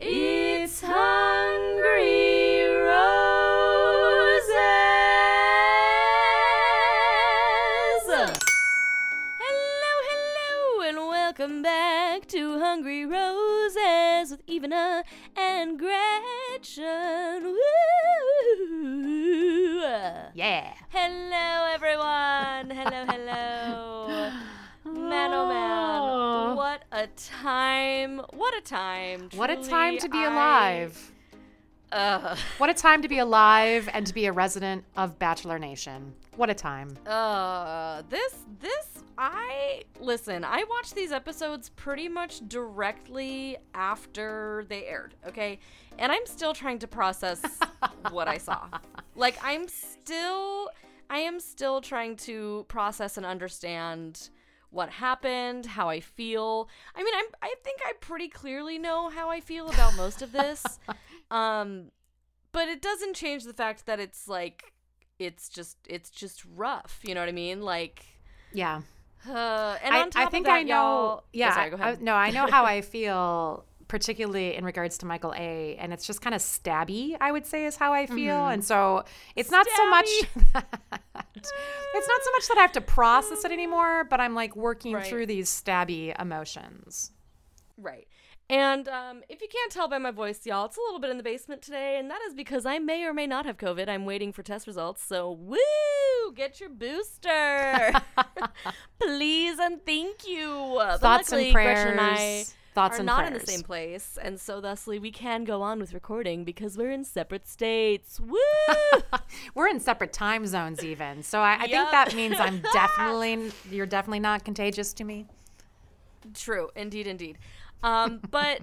It's Hungry Roses. Hello, hello, and welcome back to Hungry Roses with Ivana time. What a time. What a time to be I- alive. Ugh. What a time to be alive and to be a resident of Bachelor Nation. What a time. Uh, this, this, I, listen, I watched these episodes pretty much directly after they aired, okay? And I'm still trying to process what I saw. Like, I'm still, I am still trying to process and understand what happened, how I feel. I mean, I'm, I think I pretty clearly know how I feel about most of this. um, but it doesn't change the fact that it's like, it's just it's just rough. You know what I mean? Like, Yeah. uh, and I, on top I think of that, I know. Yeah. Oh, sorry, go I- no, I know how I feel, particularly in regards to Michael A. And it's just kind of stabby, I would say, is how I feel. Mm-hmm. And so it's not so much. that, it's not so much that I have to process it anymore, but I'm like working Right. through these stabby emotions. Right. And um, if you can't tell by my voice, y'all, it's a little bit in the basement today, and that is because I may or may not have COVID. I'm waiting for test results, so woo! Get your booster, please and thank you. Thoughts luckily, and prayers. Gretchen and I Thoughts are and not prayers. in the same place, and so thusly we can go on with recording because we're in separate states. Woo! We're in separate time zones, even. So I, I think that means I'm definitely, you're definitely not contagious to me. True, indeed, indeed. Um, but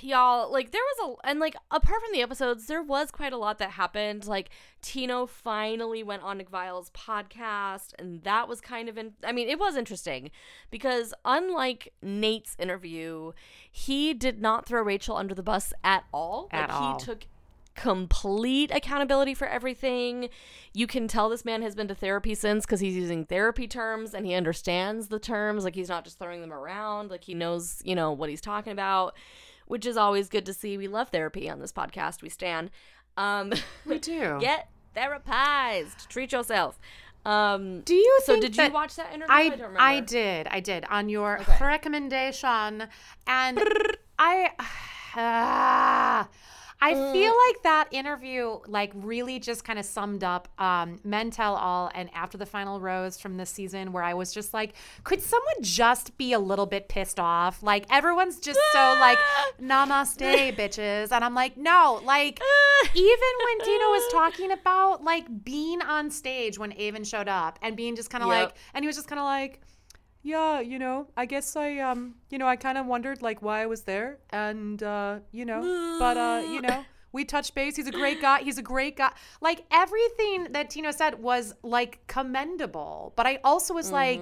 y'all, like, there was a, and like, apart from the episodes, there was quite a lot that happened. Like, Tino finally went on Nick Viall's podcast, and that was kind of, in, I mean, it was interesting because unlike Nate's interview, he did not throw Rachel under the bus at all. At like, all. he took complete accountability for everything. You can tell this man has been to therapy since because he's using therapy terms and he understands the terms. Like he's not just throwing them around. Like he knows, you know, what he's talking about, which is always good to see. We love therapy on this podcast. We stand. Um, We do. get therapized. Treat yourself. Um, Do you so did you watch that interview? I, don't remember. I did. I did on your Okay. recommendation. And I ah, I Mm. feel like that interview like really just kind of summed up um, Men Tell All and After the Final Rose from this season where I was just like, could someone just be a little bit pissed off? Like everyone's just so like namaste bitches. And I'm like, no, like even when Tino was talking about like being on stage when Aven showed up and being just kind of Yep. like, and he was just kind of like, yeah, you know, I guess I, um, you know, I kind of wondered like why I was there, and uh, you know, but uh, you know, we touched base. He's a great guy. He's a great guy. Like everything that Tino said was like commendable, but I also was like,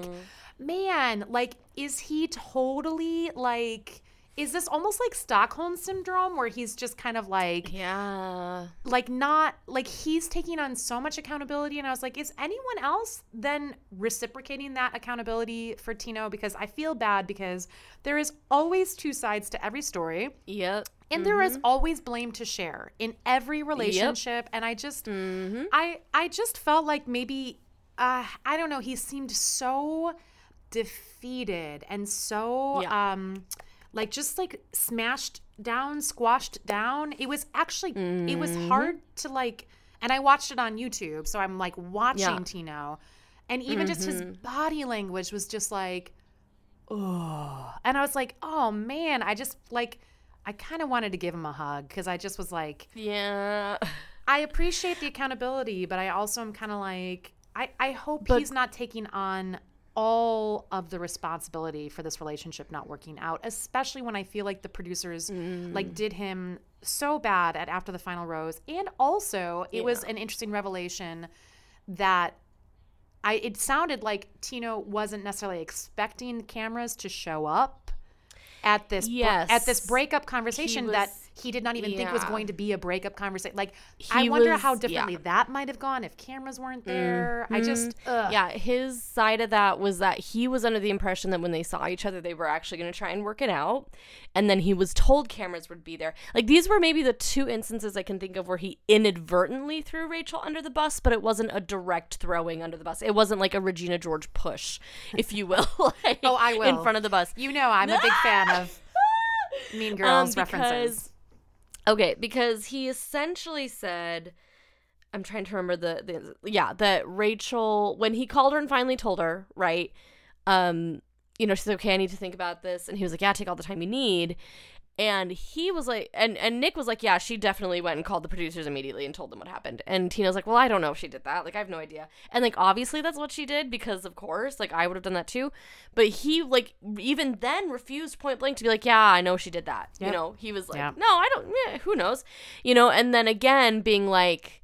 man, like, is he totally like? Is this almost like Stockholm syndrome where he's just kind of like Yeah. like not like he's taking on so much accountability and i was like is anyone else then reciprocating that accountability for tino because i feel bad because there is always two sides to every story Yep. and there is always blame to share in every relationship and i just Mm-hmm. i i just felt like maybe uh i don't know he seemed so defeated and so Yeah. um like just like smashed down squashed down it was actually it was Mm-hmm. hard to like and i watched it on youtube so i'm like watching Yeah. tino and even just his body language was just like oh and i was like oh man i just like i kind of wanted to give him a hug because i just was like Yeah. i appreciate the accountability but i also am kind of like i i hope But- he's not taking on all of the responsibility for this relationship not working out especially when i feel like the producers Mm. like did him so bad at after the final rose. And also it was an interesting revelation that I it sounded like Tino wasn't necessarily expecting cameras to show up at this br- at this breakup conversation that was- he did not even think was going to be a breakup conversation. Like, I wonder was- how yeah. Mm-hmm. differently that might have gone if cameras weren't there. I just, ugh. Yeah, his side of that was that he was under the impression that when they saw each other, they were actually going to try and work it out. And then he was told cameras would be there. Like, these were maybe the two instances I can think of where he inadvertently threw Rachel under the bus, but it wasn't a direct throwing under the bus. It wasn't like a Regina George push, if you will. like, Oh, I will In front of the bus. You know, I'm a big fan of Mean Girls Um, references. Okay, because he essentially said, I'm trying to remember the, the yeah that Rachel when he called her and finally told her right, um, you know she's okay I need to think about this. And he was like yeah take all the time you need, and he was like and and Nick was like yeah she definitely went and called the producers immediately and told them what happened. And Tino's like well I don't know if she did that. Like I have no idea. And like obviously that's what she did because of course like I would have done that too, but he like even then refused point blank to be like yeah I know she did that. You know he was like Yeah. no I don't yeah, who knows? You know and then again being like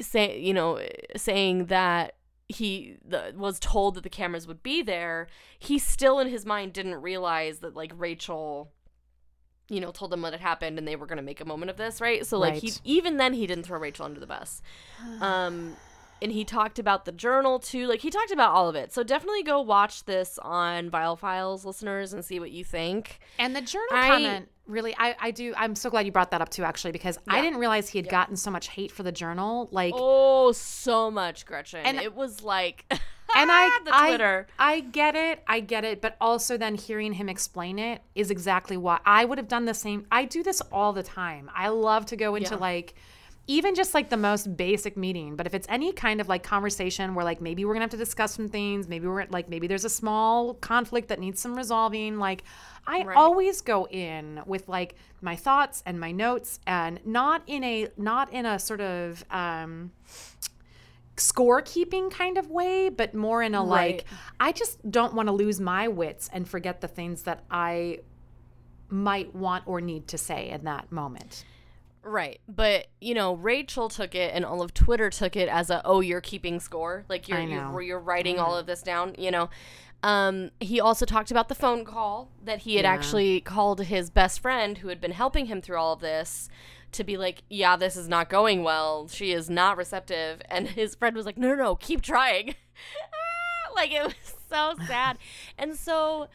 say you know saying that he the, was told that the cameras would be there he still in his mind didn't realize that like rachel you know told them what had happened and they were going to make a moment of this right? So like he even then he didn't throw rachel under the bus. Um and he talked about the journal too like he talked about all of it. So definitely go watch this on Viall Files listeners and see what you think. And the journal I- comment really, I, I do. I'm so glad you brought that up too, actually, because I didn't realize he had gotten so much hate for the journal. Like, oh so much gretchen. And- it was like and I, the I- I, get it, I get it, but also then hearing him explain it is exactly why I would have done the same. I do this all the time. I love to go into Yeah. like. Even just like the most basic meeting, but if it's any kind of like conversation where like maybe we're gonna have to discuss some things, maybe we're like maybe there's a small conflict that needs some resolving, like I Right. always go in with like my thoughts and my notes and not in a not in a sort of um scorekeeping kind of way, but more in a Right. like, I just don't want to lose my wits and forget the things that I might want or need to say in that moment. Right. But, you know, Rachel took it and all of Twitter took it as a, oh, you're keeping score. Like you're, you're, you're writing all of this down, you know. Um, he also talked about the phone call that he had Yeah. actually called his best friend who had been helping him through all of this to be like, yeah, this is not going well. She is not receptive. And his friend was like, no, no, no keep trying. like it was so sad. and so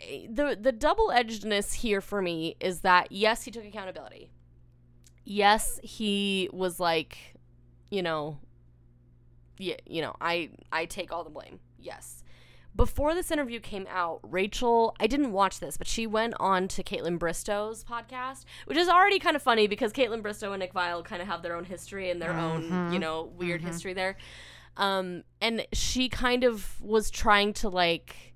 eh, the the double-edgedness here for me is that yes, he took accountability yes, he was like, you know, yeah, you know, I I take all the blame. Yes. Before this interview came out, Rachel, I didn't watch this, but she went on to Kaitlyn Bristowe's podcast, which is already kind of funny because Caitlin Bristow and Nick Viall kind of have their own history and their own, you know, weird history there. Um, and she kind of was trying to like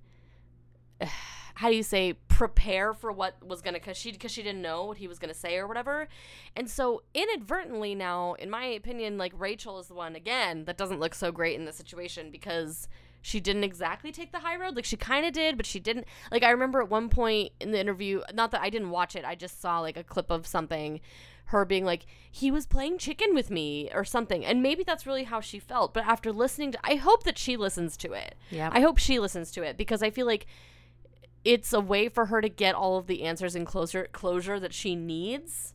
how do you say prepare for what was gonna because she because she didn't know what he was gonna say or whatever. And so inadvertently now in my opinion like rachel is the one again that doesn't look so great in this situation because she didn't exactly take the high road like she kind of did but she didn't like i remember at one point in the interview not that i didn't watch it i just saw like a clip of something her being like he was playing chicken with me or something and maybe that's really how she felt but after listening to i hope that she listens to it Yep. i hope she listens to it because i feel like it's a way for her to get all of the answers and closure closure that she needs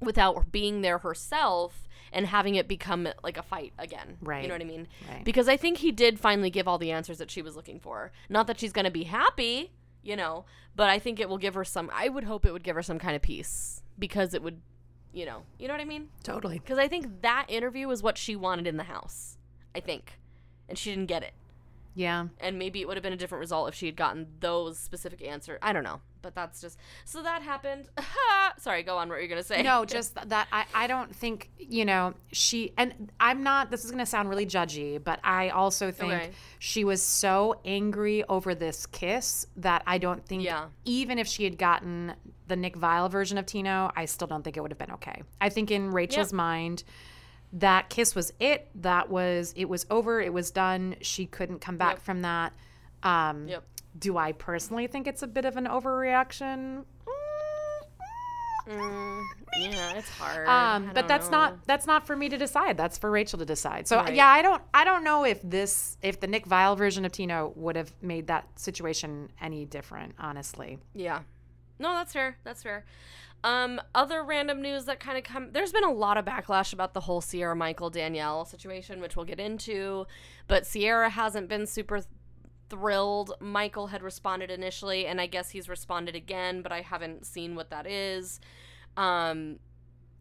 without being there herself and having it become like a fight again. Right. You know what I mean? Right. Because I think he did finally give all the answers that she was looking for. Not that she's going to be happy, you know, but I think it will give her some I would hope it would give her some kind of peace because it would, you know, you know what I mean? Totally. Because I think that interview was what she wanted in the house. I think. And she didn't get it Yeah. and maybe it would have been a different result if she had gotten those specific answers. I don't know, but that's just so that happened. Sorry, go on. What you're gonna say? No, just that I, I don't think, you know, she, and I'm not, this is to sound really judgy, but I also think Okay. she was so angry over this kiss that I don't think, Yeah. even if she had gotten the Nick Viall version of Tino, I still don't think it would have been okay. I think in Rachel's mind, that kiss was it. That was, it was over. It was done. She couldn't come back Yep. from that. Um, Yep. Do I personally think it's a bit of an overreaction? Mm, yeah, it's hard. um but that's know. not that's not for me to decide that's for rachel to decide so Right. yeah i don't i don't know if this if the nick viall version of tino would have made that situation any different honestly Yeah. No, that's fair. That's fair. Um, other random news that kind of come. There's been a lot of backlash about the whole Sierra Michael Danielle situation, which we'll get into. But Sierra hasn't been super thrilled. Michael had responded initially, and I guess he's responded again, but I haven't seen what that is. Um,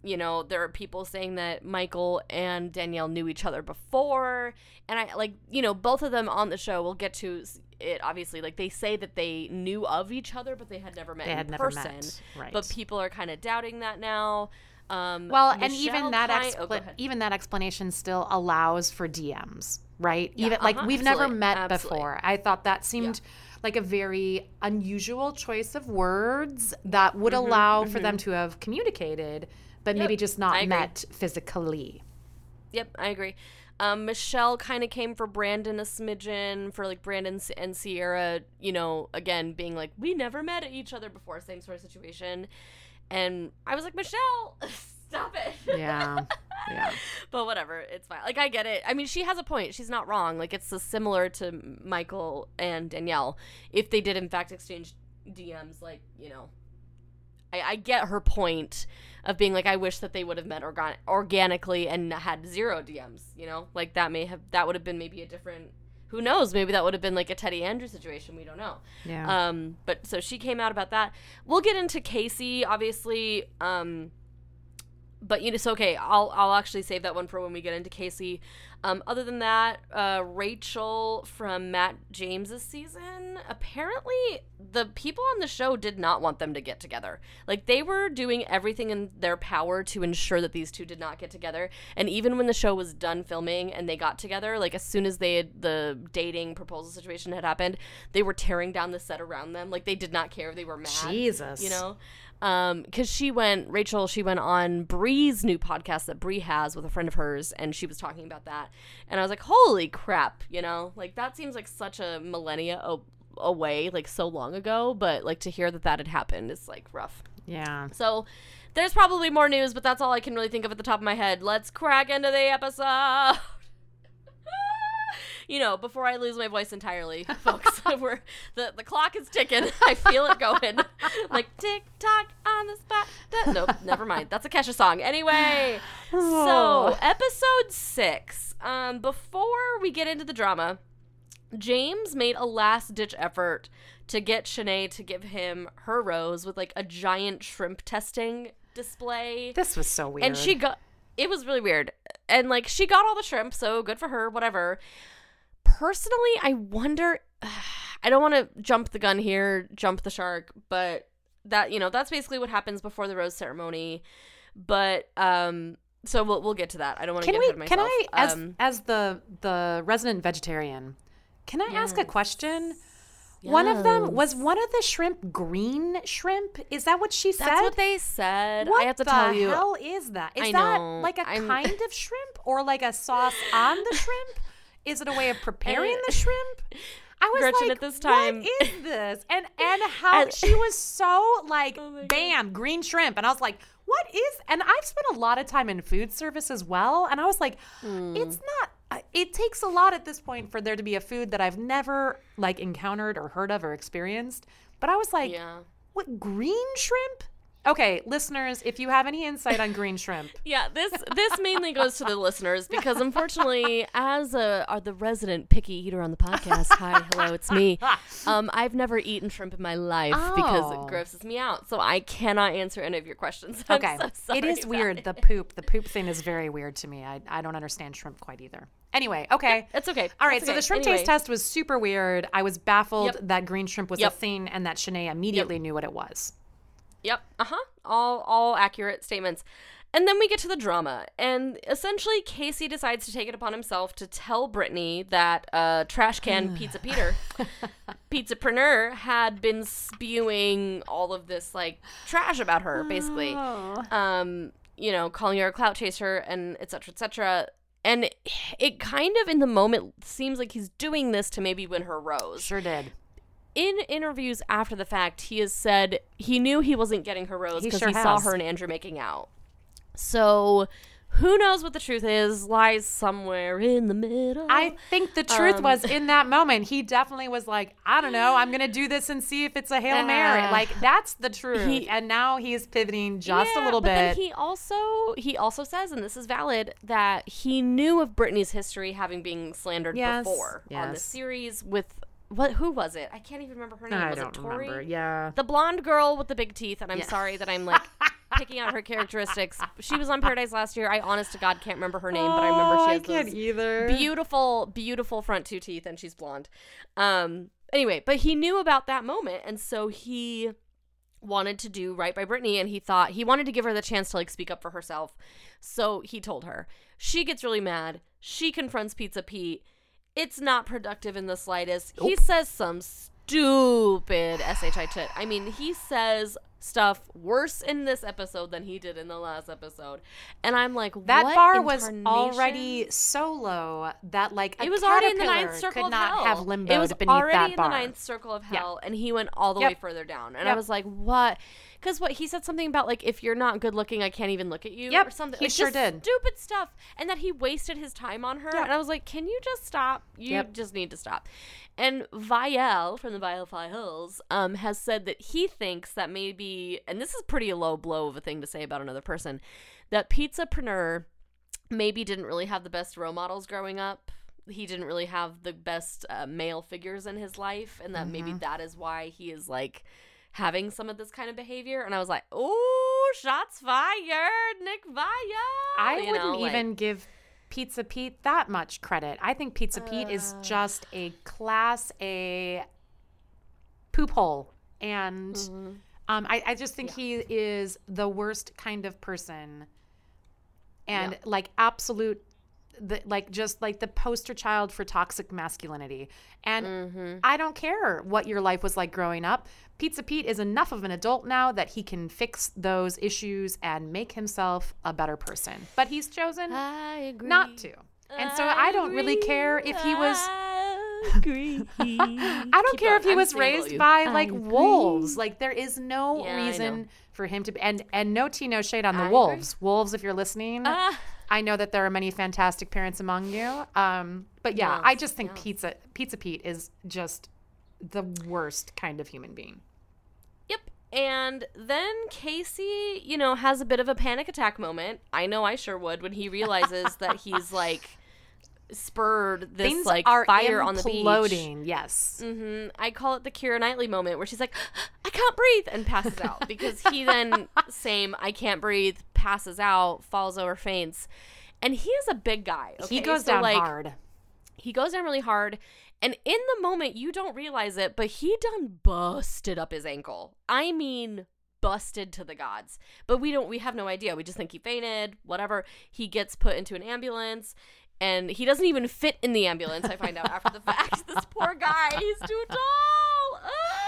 you know, there are people saying that Michael and Danielle knew each other before, and I like, you know, both of them on the show. We'll get to it obviously. Like they say that they knew of each other, but they had never met They in had never person. met, right. But people are kind of doubting that now. Um, Well, and even that expla- oh, even that explanation still allows for DMs, right? Yeah, even like uh-huh, we've never met absolutely. before. I thought that seemed like a very unusual choice of words that would allow for them to have communicated, but Mm-hmm, Yep, maybe just not met physically. Yep, I agree. Um, Michelle kind of came for Brandon a smidgen for like Brandon and Sierra, you know, again being like we never met each other before, same sort of situation, and I was like Michelle, stop it. Yeah. yeah. but whatever, it's fine. Like I get it. I mean, she has a point. She's not wrong. Like it's similar to Michael and Danielle if they did in fact exchange DMs. Like you know, I, I get her point of being like, I wish that they would have met organ- organically and had zero DMs. You know, like that may have that would have been maybe a different. Who knows? Maybe that would have been like a Teddy Andrew situation. We don't know. Yeah. Um, but so she came out about that. We'll get into Casey, obviously. Um, but you know, so okay, I'll I'll actually save that one for when we get into Casey. Um, other than that, uh, Rachel from Matt James's season. Apparently, the people on the show did not want them to get together. Like they were doing everything in their power to ensure that these two did not get together. And even when the show was done filming and they got together, like as soon as they had the dating proposal situation had happened, they were tearing down the set around them. Like they did not care. They were mad. Jesus. You know? Um, because she went, Rachel, she went on Bree's new podcast that Bree has with a friend of hers, and she was talking about that. And I was like, holy crap, you know? Like, that seems like such a millennia a- away, like so long ago, but like to hear that that had happened is like rough. Yeah. So there's probably more news, but that's all I can really think of at the top of my head. Let's crack into the episode. you know, before I lose my voice entirely, folks, we're the the clock is ticking. I feel it going, like tick tock on the spot. Da- nope, never mind. That's a Kesha song. Anyway, so episode six. Um, before we get into the drama, James made a last ditch effort to get Shanae to give him her rose with like a giant shrimp testing display. This was so weird. And she got it was really weird. And like she got all the shrimp, so good for her, whatever. Personally, I wonder I don't want to jump the gun here, jump the shark, but that, you know, that's basically what happens before the rose ceremony. But um so we'll we'll get to that. I don't want to get we? ahead of myself. Can I, as um, as the the resident vegetarian, can I ask a question? One of them was one of the shrimp green shrimp. Is that what she said? That's what they said. What I have to tell you hell is that is I that know. like a I'm- kind of shrimp or like a sauce on the shrimp? Is it a way of preparing the shrimp? I was Gretchen, like, at this time- what is this? And and how And- she was so like, Oh my God. bam, green shrimp, and I was like, what is? And I've spent a lot of time in food service as well, and I was like, Hmm. it's not. It takes a lot at this point for there to be a food that I've never like encountered or heard of or experienced. But I was like, Yeah. what green shrimp? Okay, listeners, if you have any insight on green shrimp, Yeah, this this mainly goes to the listeners because unfortunately, as a are the resident picky eater on the podcast, hi, hello, it's me. Um, I've never eaten shrimp in my life because Oh. it grosses me out, so I cannot answer any of your questions. I'm okay, so it is weird. it. The poop, the poop thing is very weird to me. I, I don't understand shrimp quite either. Anyway, okay. It's okay. All right, so the shrimp Anyway, taste test was super weird. I was baffled Yep. that green shrimp was Yep. a thing and that Shanae immediately knew what it was. Yep. Uh huh. All all accurate statements. And then we get to the drama, and essentially Casey decides to take it upon himself to tell Brittany that uh, trash can Pizza Peter, Pizzapreneur, had been spewing all of this like trash about her, basically. Oh. Um, you know, calling her a clout chaser and et cetera, et cetera. And it kind of in the moment seems like he's doing this to maybe win her rose Sure did. In interviews after the fact, he has said he knew he wasn't getting her rose He because sure he saw her and Andrew making out. So, Who knows what the truth is? Lies somewhere in the middle. I think the truth Um, was in that moment, he definitely was like, I don't know, I'm gonna do this and see if it's a hail mary. Uh, Like that's the truth. he- and now he's pivoting just a Yeah, little but Then bit. he also he also says, and this is valid, that he knew of Brittany's history having been slandered Yes, before on the series with what? Who was it? I can't even remember her name. I was don't it Tori? remember. Yeah. The blonde girl with the big teeth, and I'm Yeah. sorry that I'm like picking out her characteristics. She was on Paradise last year. I honest to God can't remember her name, but I remember Oh, she I has can't those either. beautiful, beautiful front two teeth, and she's blonde. Um. Anyway, but he knew about that moment, and so he wanted to do right by Brittany, and he thought he wanted to give her the chance to like speak up for herself. So he told her. She gets really mad. She confronts Pizza Pete. It's not productive in the slightest. He says some stupid shit. I mean, he says stuff worse in this episode than he did in the last episode, and I'm like, that bar was already so low that like It was already in the ninth circle could of not hell. have limbo it was beneath already that in bar. the ninth circle of Yeah. hell, and he went all the Yep. way further down. And I was like, what? Because what he said something about like if you're not good looking, I can't even look at you. Yep, or something. he Like, sure did. Stupid stuff, and that he wasted his time on her. Yep. And I was like, can you just stop? You Yep. just need to stop. And Viall from the Viall Files um, has said that he thinks that maybe, and this is pretty a low blow of a thing to say about another person, that Pizzapreneur maybe didn't really have the best role models growing up. He didn't really have the best uh, male figures in his life, and that maybe that is why he is like having some of this kind of behavior. And I was like, "Oh, shots fired, Nick Viall." I You wouldn't know, like- even give Pizza Pete that much credit. I think Pizza Pete is Uh. just a class A poop hole. And Mm-hmm. um, I, I just think he is the worst kind of person. And Yeah. like absolute the, like just like the poster child for toxic masculinity. And Mm-hmm. I don't care what your life was like growing up. Pizza Pete is enough of an adult now that he can fix those issues and make himself a better person. But he's chosen agree. not to. And so I don't really care if he was I don't Keep care if he I'm was raised you. by like agree. wolves. Like there is no Yeah, reason for him to be and and no tea no shade on the I agree. wolves. Wolves if you're listening. Ah. I know that there are many fantastic parents among you. Um but yeah, I just think yes. pizza Pizza Pete is just the worst kind of human being. Yep. And then Casey, you know, has a bit of a panic attack moment. I know I sure would when he realizes that he's like spurred this Things like fire on the beach. imploding. Yes. hmm I call it the Keira Knightley moment where she's like, I can't breathe and passes out because he then, same, I can't breathe, passes out, falls over, faints. And he is a big guy. He goes So, down like, hard. He goes down really hard. And in the moment, you don't realize it, but he done busted up his ankle. I mean, busted to the gods. But we don't, we have no idea. We just think he fainted, whatever. He gets put into an ambulance. And he doesn't even fit in the ambulance, I find out after the fact. This poor guy, he's too tall. Ah!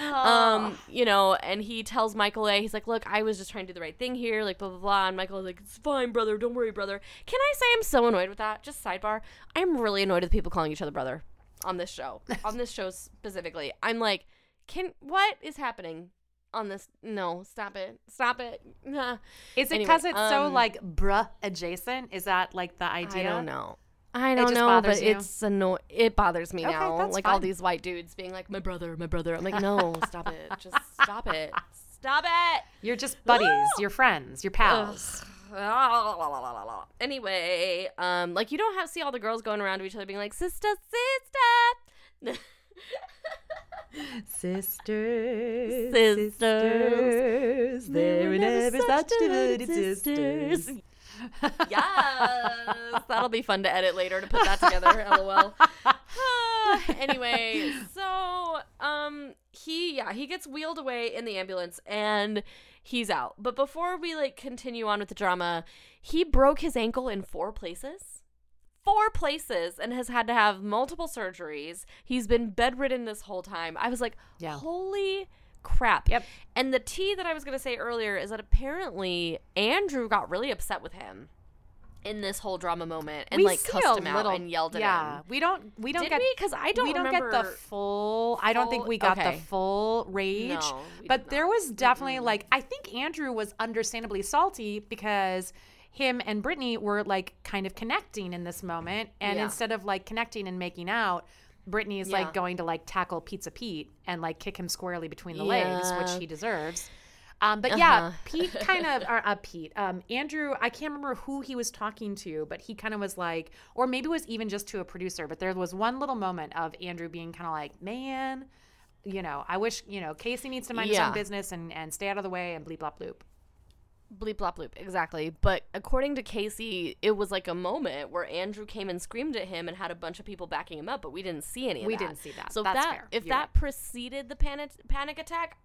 Um, you know, and he tells Michael A, he's like, Look, I was just trying to do the right thing here, like blah blah blah. And Michael is like, It's fine, brother, don't worry, brother. Can I say I'm so annoyed with that? Just sidebar. I'm really annoyed with people calling each other brother on this show. on this show specifically. I'm like, can what is happening on this no, stop it. Stop it. Nah. Is it Anyway, because it's so um, like bruh adjacent? Is that like the idea? I don't know. I don't know, but you? it's anno- it bothers me Okay, now. Like all these white dudes being like, "My brother, my brother." I'm like, "No, stop it. Just stop it. Stop it." You're just buddies, you're friends, you're pals. Anyway, um, like you don't have see all the girls going around to each other being like, "Sister, sister." Sisters, Sisters, they were never such devoted sisters. Yes, that'll be fun to edit later to put that together. LOL. Anyway, so um, he yeah he gets wheeled away in the ambulance and he's out. But before we like continue on with the drama, he broke his ankle in four places. Four places and has had to have multiple surgeries. He's been bedridden this whole time. I was like, Yeah. holy crap. Yep. And the tea that I was going to say earlier is that apparently Andrew got really upset with him in this whole drama moment and We like cussed him little- out and yelled at yeah, him. we don't we don't Did get? Because I don't we don't remember. get the full. I don't think we got okay. the full rage. No, but there was definitely like I think Andrew was understandably salty because him and Brittany were like kind of connecting in this moment. And Yeah. instead of like connecting and making out, Brittany is Yeah. like going to like tackle Pizza Pete and like kick him squarely between the legs, which he deserves. Um, but yeah, Uh-huh. Pete kind of, or uh, Pete, um, Andrew, I can't remember who he was talking to, but he kind of was like, or maybe it was even just to a producer, but there was one little moment of Andrew being kind of like, man, you know, I wish, you know, Casey needs to mind his own business and, and stay out of the way and bleep, blop, bloop. Bleep blop bloop exactly but according to casey it was like a moment where andrew came and screamed at him and had a bunch of people backing him up but we didn't see any of We that didn't see that. so That's that fair. if You're that right. preceded the panic panic attack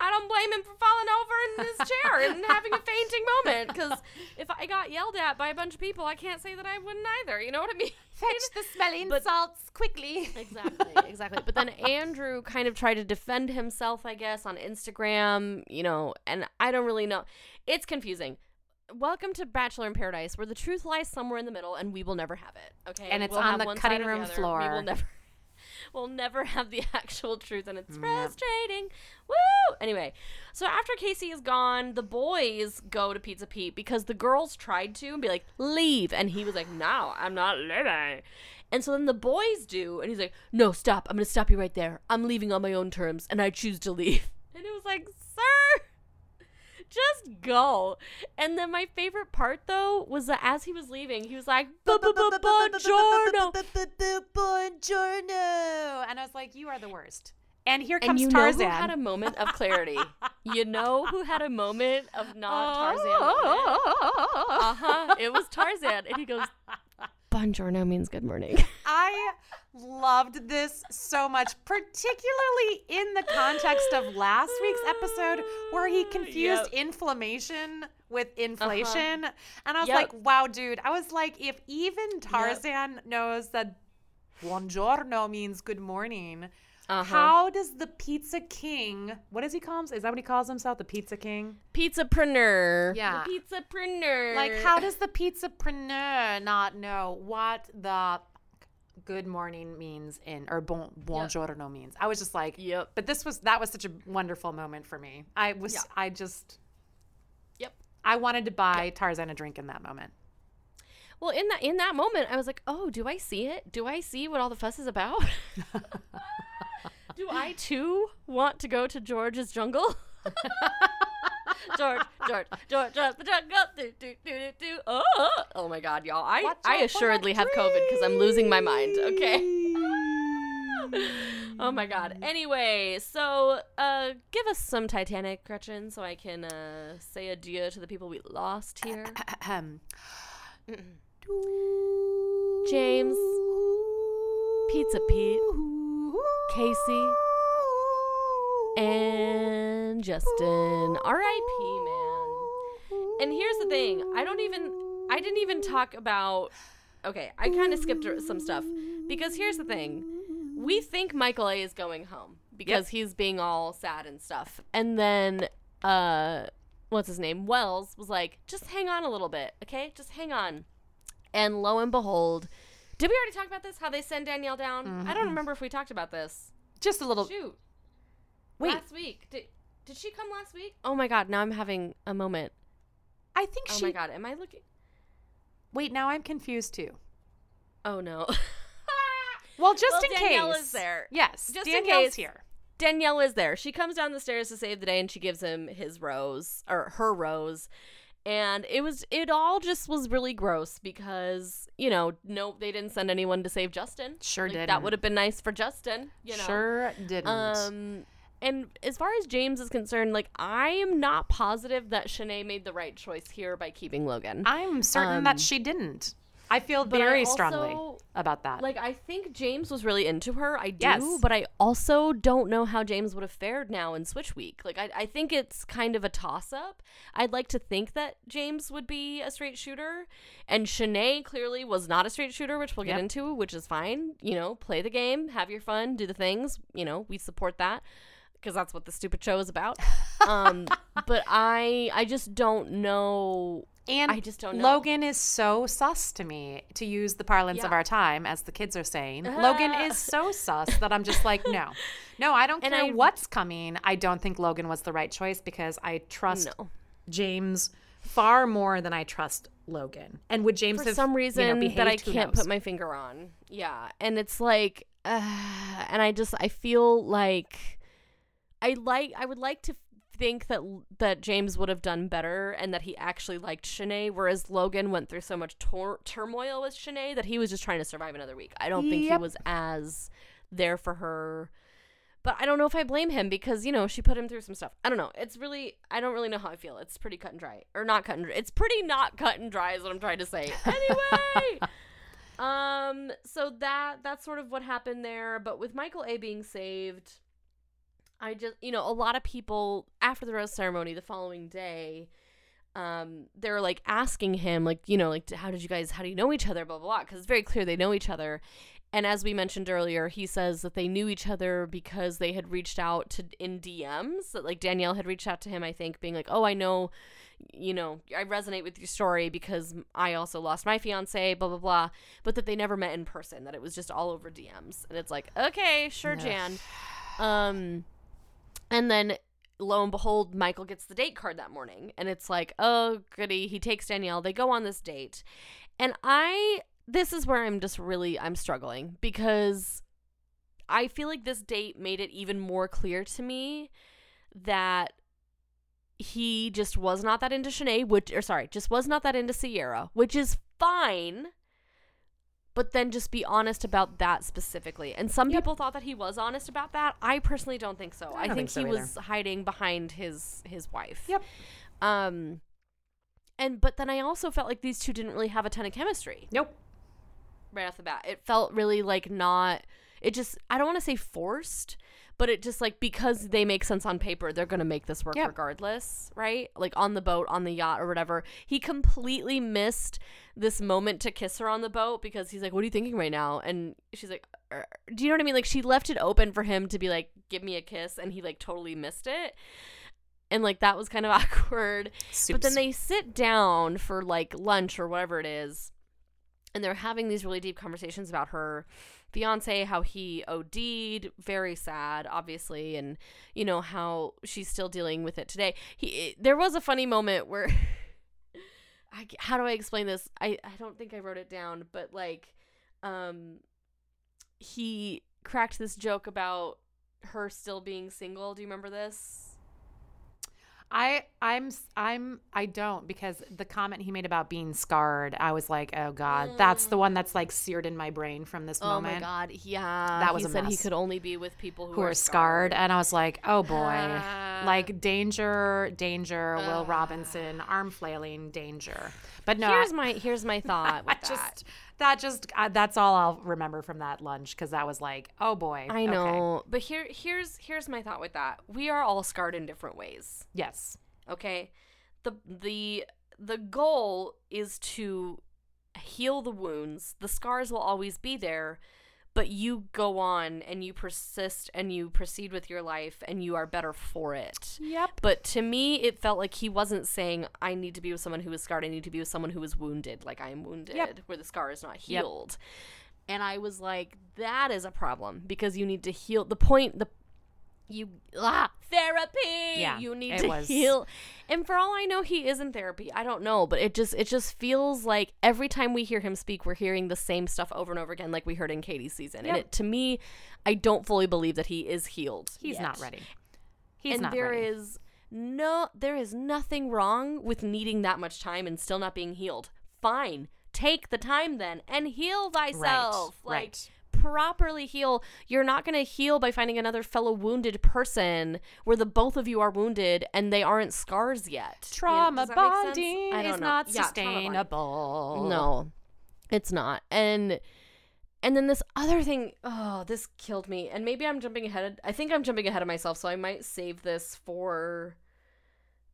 I don't blame him for falling over in his chair and having a fainting moment because if I got yelled at by a bunch of people, I can't say that I wouldn't either. You know what I mean? Fetch the smelling But- salts quickly. Exactly, exactly. But then Andrew kind of tried to defend himself, I guess, on Instagram, you know, and I don't really know. It's confusing. Welcome to Bachelor in Paradise, where the truth lies somewhere in the middle, and we will never have it. Okay, And it's We'll on the cutting or the room other. We floor. will never, we'll never have the actual truth, and it's frustrating. Woo! Anyway, so after Casey is gone, the boys go to Pizza Pete because the girls tried to and be like, "Leave," and he was like, "No, I'm not leaving." And so then the boys do, and he's like, "No, stop! I'm gonna stop you right there. I'm leaving on my own terms, and I choose to leave." And it was like, "Sir, just go." And then my favorite part though was that as he was leaving, he was like, "Buongiorno." Buongiorno. And I was like, you are the worst. And here And comes you Tarzan. know who had a moment of clarity? you know who had a moment of not Tarzan? Uh huh. It was Tarzan, and he goes, "Buongiorno means good morning." I loved this so much, particularly in the context of last week's episode where he confused Yep. inflammation with uh-huh. inflation. And I was Yep. like, wow, dude. I was like, if even Tarzan knows that buongiorno means good morning, Uh-huh. how does the pizza king, what does he call himself? Is that what he calls himself? The pizza king? Pizzapreneur. Yeah. The pizzapreneur. Like, how does the pizzapreneur not know what the good morning means in or bon, buongiorno means? I was just like, Yep. but this was that was such a wonderful moment for me. I was Yeah. I just Yep. I wanted to buy Tarzan a drink in that moment. Well, in that in that moment, I was like, "Oh, do I see it? Do I see what all the fuss is about? do I too want to go to George's jungle?" George, George, George, George, the jungle. Do, do, do, do, do. Oh, oh my God, y'all! I Watch I assuredly have COVID because I'm losing my mind. Okay. Oh my God. Anyway, so uh, give us some Titanic, Gretchen, so I can uh, say adieu to the people we lost here. James, Pizza Pete, Casey, and Justin. R.I.P. Man. And here's the thing: I don't even, I didn't even talk about. Okay, I kind of skipped some stuff because here's the thing: we think Michael A is going home because he's being all sad and stuff, and then uh, what's his name? Wells was like, just hang on a little bit, okay? Just hang on. And lo and behold, did we already talk about this? How they send Danielle down? I don't mm-hmm. remember if we talked about this. Just a little Shoot. Wait. Last week. Did did she come last week? Oh my god, now I'm having a moment. I think Oh she Oh my god, am I looking Wait, now I'm confused too. Oh no. Well, just Well, in Danielle case. is there. Yes, Just in case. here. Danielle is there. She comes down the stairs to save the day and she gives him his rose or her rose. And it was it all just was really gross because, you know, no they didn't send anyone to save Justin. Sure Like, didn't. That would have been nice for Justin, you know. Sure didn't. Um, and as far as James is concerned, like I am not positive that Shanae made the right choice here by keeping Logan. I'm certain um, that she didn't. I feel but I very strongly about that. Like I think James was really into her. I do, Yes. but I also don't know how James would have fared now in Switch Week. Like I, I think it's kind of a toss up. I'd like to think that James would be a straight shooter, and Shanae clearly was not a straight shooter, which we'll get Yep. into, which is fine. You know, play the game, have your fun, do the things. You know, we support that because that's what the stupid show is about. um, but I, I just don't know. and I just don't know. Logan is so sus to me, to use the parlance of our time, as the kids are saying. Logan is so sus that I'm just like, no, no, I don't And care I- what's coming. I don't think Logan was the right choice because I trust No. James far more than I trust Logan. And would James for have some reason you know, that I? Who can't knows? put my finger on. Yeah, and it's like, uh, and I just I feel like I like I would like to think that that James would have done better and that he actually liked Shanae, whereas Logan went through so much tor- turmoil with Shanae that he was just trying to survive another week. I don't think he was as there for her. But I don't know if I blame him because, you know, she put him through some stuff. I don't know. It's really, I don't really know how I feel. It's pretty cut and dry. Or not cut and dry. It's pretty not cut and dry is what I'm trying to say. Anyway. um, so that, that's sort of what happened there. But with Michael A being saved, I just, you know, a lot of people after the rose ceremony the following day, um, they're like asking him, like, you know, like, how did you guys, how do you know each other, blah, blah, blah. Because it's very clear they know each other. And as we mentioned earlier, he says that they knew each other because they had reached out to in DMs. That like Danielle had reached out to him, I think, being like, "Oh, I know, you know, I resonate with your story because I also lost my fiance, blah blah blah." But that they never met in person. That it was just all over DMs. And it's like, okay, sure, Jan. Um, and then lo and behold, Michael gets the date card that morning, and it's like, oh goody, he takes Danielle. They go on this date, and I this is where I'm just really I'm struggling because I feel like this date made it even more clear to me that he just was not that into Shanae, which or sorry, just was not that into Sierra, which is fine. But then just be honest about that specifically. And some Yep. people thought that he was honest about that. I personally don't think so. I I, think, think he so was hiding behind his his wife. Yep. Um and but then I also felt like these two didn't really have a ton of chemistry Nope. right off the bat. It felt really like not it just I don't want to say forced, but it just like because they make sense on paper, they're going to make this work Yep. regardless, right? Like on the boat, on the yacht or whatever. He completely missed this moment to kiss her on the boat because he's like, "What are you thinking right now?" And she's like, "Er," "Do you know what I mean?" Like she left it open for him to be like, "Give me a kiss," and he like totally missed it. And like that was kind of awkward. But then they sit down for like lunch or whatever it is, and they're having these really deep conversations about her fiance, how he OD'd, very sad, obviously, and you know how she's still dealing with it today. He there was a funny moment where I how do I explain this? I I don't think I wrote it down, but like um he cracked this joke about her still being single. Do you remember this? I I'm I'm I don't because the comment he made about being scarred, I was like, oh god, that's the mm. one that's like seared in my brain from this Oh moment. Oh my god, yeah. That was he a said he could only be with people who, Who are scarred, and I was like, oh boy, Ah. like danger, danger, Will Robinson, arm flailing, danger. But no, here's I, my here's my thought I that. just that just uh, that's all I'll remember from that lunch because that was like, oh boy, I okay. know, but here here's here's my thought with that. We are all scarred in different ways. yes, Okay, the the the goal is to heal the wounds. The scars will always be there, but you go on and you persist and you proceed with your life and you are better for it. yep, But to me, it felt like he wasn't saying, I need to be with someone who is scarred. I need to be with someone who is wounded, like I am wounded, Yep. where the scar is not healed. Yep. healed. And I was like, that is a problem because you need to heal. The point, the you ah therapy. Yeah, you need to was- heal. And for all I know, he is in therapy. I don't know, but it just it just feels like every time we hear him speak, we're hearing the same stuff over and over again, like we heard in Katie's season. And it to me, I don't fully believe that he is healed. he's yet not ready. He's and not there ready. is no there is nothing wrong with needing that much time and still not being healed fine take the time then and heal thyself like right. Properly heal you're not going to heal by finding another fellow wounded person where the both of you are wounded and they aren't scars yet You know, Trauma make sense? bonding is know. not Yeah, sustainable. No, it's not. And and then this other thing, oh, this killed me. And maybe I'm jumping ahead. I think I'm jumping ahead of myself, so I might save this for.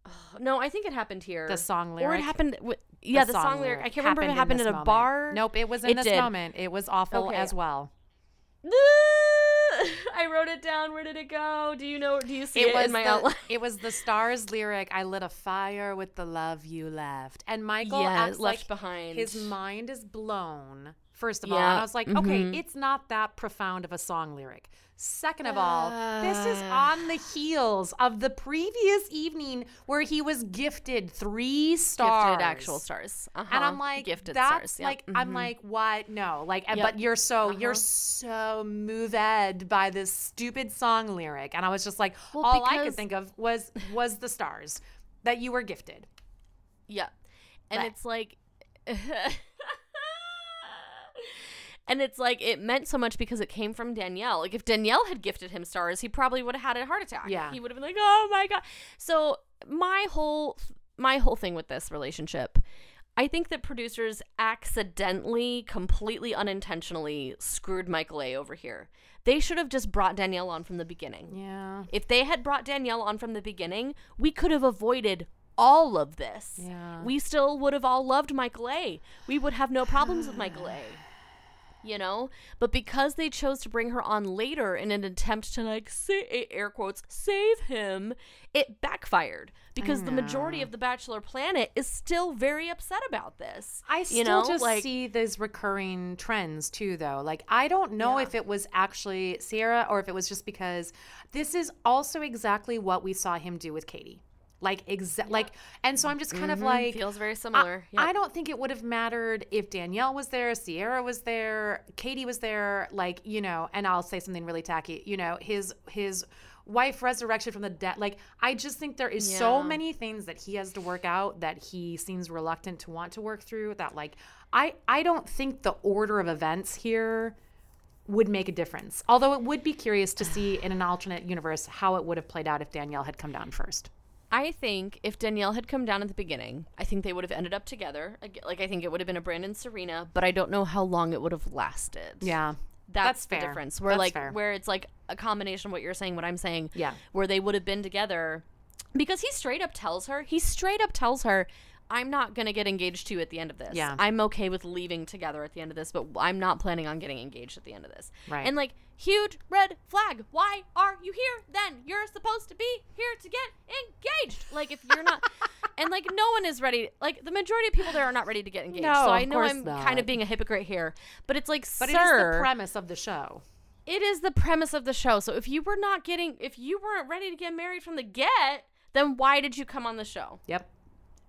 Oh, no, I think it happened here. the song lyric, or it happened. With, yeah, the, song, lyric. I can't remember if it happened at a moment. bar. Nope, it was in It this did. moment. It was awful Okay. as well. I wrote it down. Where did it go? Do you know? Do you see It it, was in my the, outline? it was the stars lyric. I lit a fire with the love you left, and Michael acts left like behind. his mind is blown First of all, Yeah, and I was like, okay, mhm. it's not that profound of a song lyric. Second of all, this is Uh. on the heels of the previous evening where he was gifted three stars, Gifted actual stars. Uh-huh. and I'm like, gifted that's stars. Yep. like, I'm Mhm. like, what? No, like, Yep. but you're so, you're Uh-huh. so moved by this stupid song lyric, and I was just like, Well, all I could think of was was the stars that you were gifted. Yeah. And But- it's like And it's like it meant so much because it came from Danielle. Like if Danielle had gifted him stars, he probably would have had a heart attack. Yeah. He would have been like, "Oh my god." So, my whole my whole thing with this relationship, I think that producers accidentally, completely unintentionally screwed Michael A over here. They should have just brought Danielle on from the beginning. Yeah. If they had brought Danielle on from the beginning, we could have avoided all of this. Yeah. We still would have all loved Michael A. We would have no problems with Michael A. You know? But because they chose to bring her on later in an attempt to like say air quotes save him, it backfired because the majority of the Bachelor planet is still very upset about this. I still you know? just like, see these recurring trends too, though. Like, I don't know Yeah. if it was actually Sierra or if it was just because this is also exactly what we saw him do with Katie. Like, exa- like, and so I'm just kind of mhm, like, feels very I, similar. Yep. I don't think it would have mattered if Danielle was there, Sierra was there, Katie was there, like, you know, and I'll say something really tacky, you know, his his wife resurrection from the dead. Like, I just think there is so many things that he has to work out that he seems reluctant to want to work through that like I I don't think the order of events here would make a difference. Although it would be curious to see in an alternate universe how it would have played out if Danielle had come down first. I think if Danielle had come down at the beginning, I think they would have ended up together. Like I think it would have been a Brandon Serena, but I don't know how long it would have lasted. Yeah. that's, that's the fair. difference. Where That's like fair. where it's like a combination of what you're saying, what I'm saying. Yeah. Where they would have been together, because he straight up tells her, he straight up tells her, "I'm not gonna get engaged to you at the end of this. Yeah. I'm okay with leaving together at the end of this, but I'm not planning on getting engaged at the end of this." Right. And like huge red flag. Why are you here then? You're supposed to be here to get engaged. Like if you're not and like no one is ready like the majority of people there are not ready to get engaged. No, so I of know I'm not. kind of being a hypocrite here. But it's like But sir, it is the premise of the show. it is the premise of the show. So if you were not getting if you weren't ready to get married from the get, then why did you come on the show? Yep.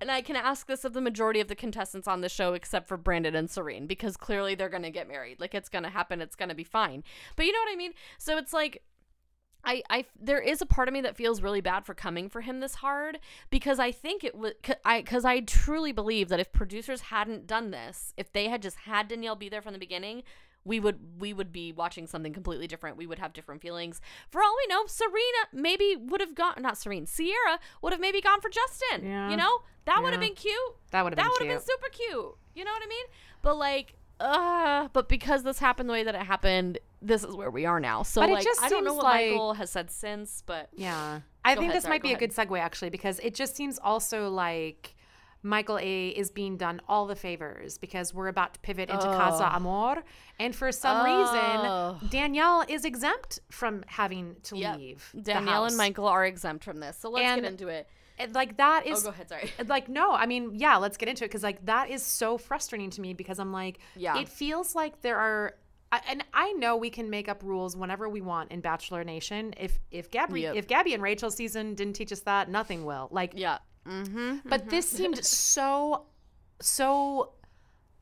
And I can ask this of the majority of the contestants on the show, except for Brandon and Serene, because clearly they're going to get married. Like it's going to happen. It's going to be fine. But you know what I mean? So it's like, I, I, there is a part of me that feels really bad for coming for him this hard because I think it would, I, because I truly believe that if producers hadn't done this, if they had just had Danielle be there from the beginning, we would we would be watching something completely different. We would have different feelings. For all we know, Serena maybe would have gone not Serena, Sierra would have maybe gone for Justin. Yeah. You know? That would have been cute. That would have That been would have been super cute. You know what I mean? But like uh but because this happened the way that it happened, this is where we are now. So But it like just I don't know what like- Michael has said since, but Yeah. I think ahead, this sorry, might be a good segue actually because it just seems also like Michael A is being done all the favors because we're about to pivot into Casa oh. Amor and for some Ugh. reason oh. Danielle is exempt from having to Yep. leave. Danielle and. Michael are exempt from this. So let's And- get into it. And, like that Oh, go ahead, sorry. like no i mean yeah let's get into it because like that is so frustrating to me because i'm like Yeah. it feels like there are I, and I know we can make up rules whenever we want in Bachelor Nation. If if Gabby Yep. if Gabby and Rachel's season didn't teach us that, nothing will. Like, Yeah. Mm-hmm. but this seemed so so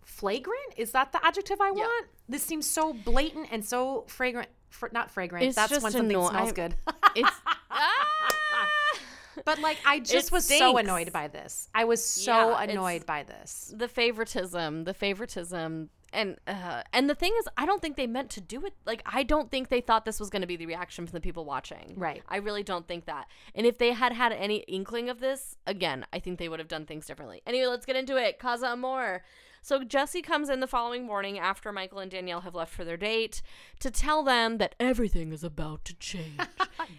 flagrant. Is that the adjective I Yeah. want? This seems so blatant and so fragrant. Fr- not fragrant. It's That's just when something anno- smells good. It's ah! but like, I just It was so annoyed by this. I was so Yeah, annoyed by this. the favoritism, the favoritism, and uh, and the thing is, I don't think they meant to do it. Like, I don't think they thought this was going to be the reaction from the people watching. Right. I really don't think that. And if they had had any inkling of this, again, I think they would have done things differently. Anyway, let's get into it. Casa Amor. So Jesse comes in the following morning after Michael and Danielle have left for their date to tell them that everything is about to change.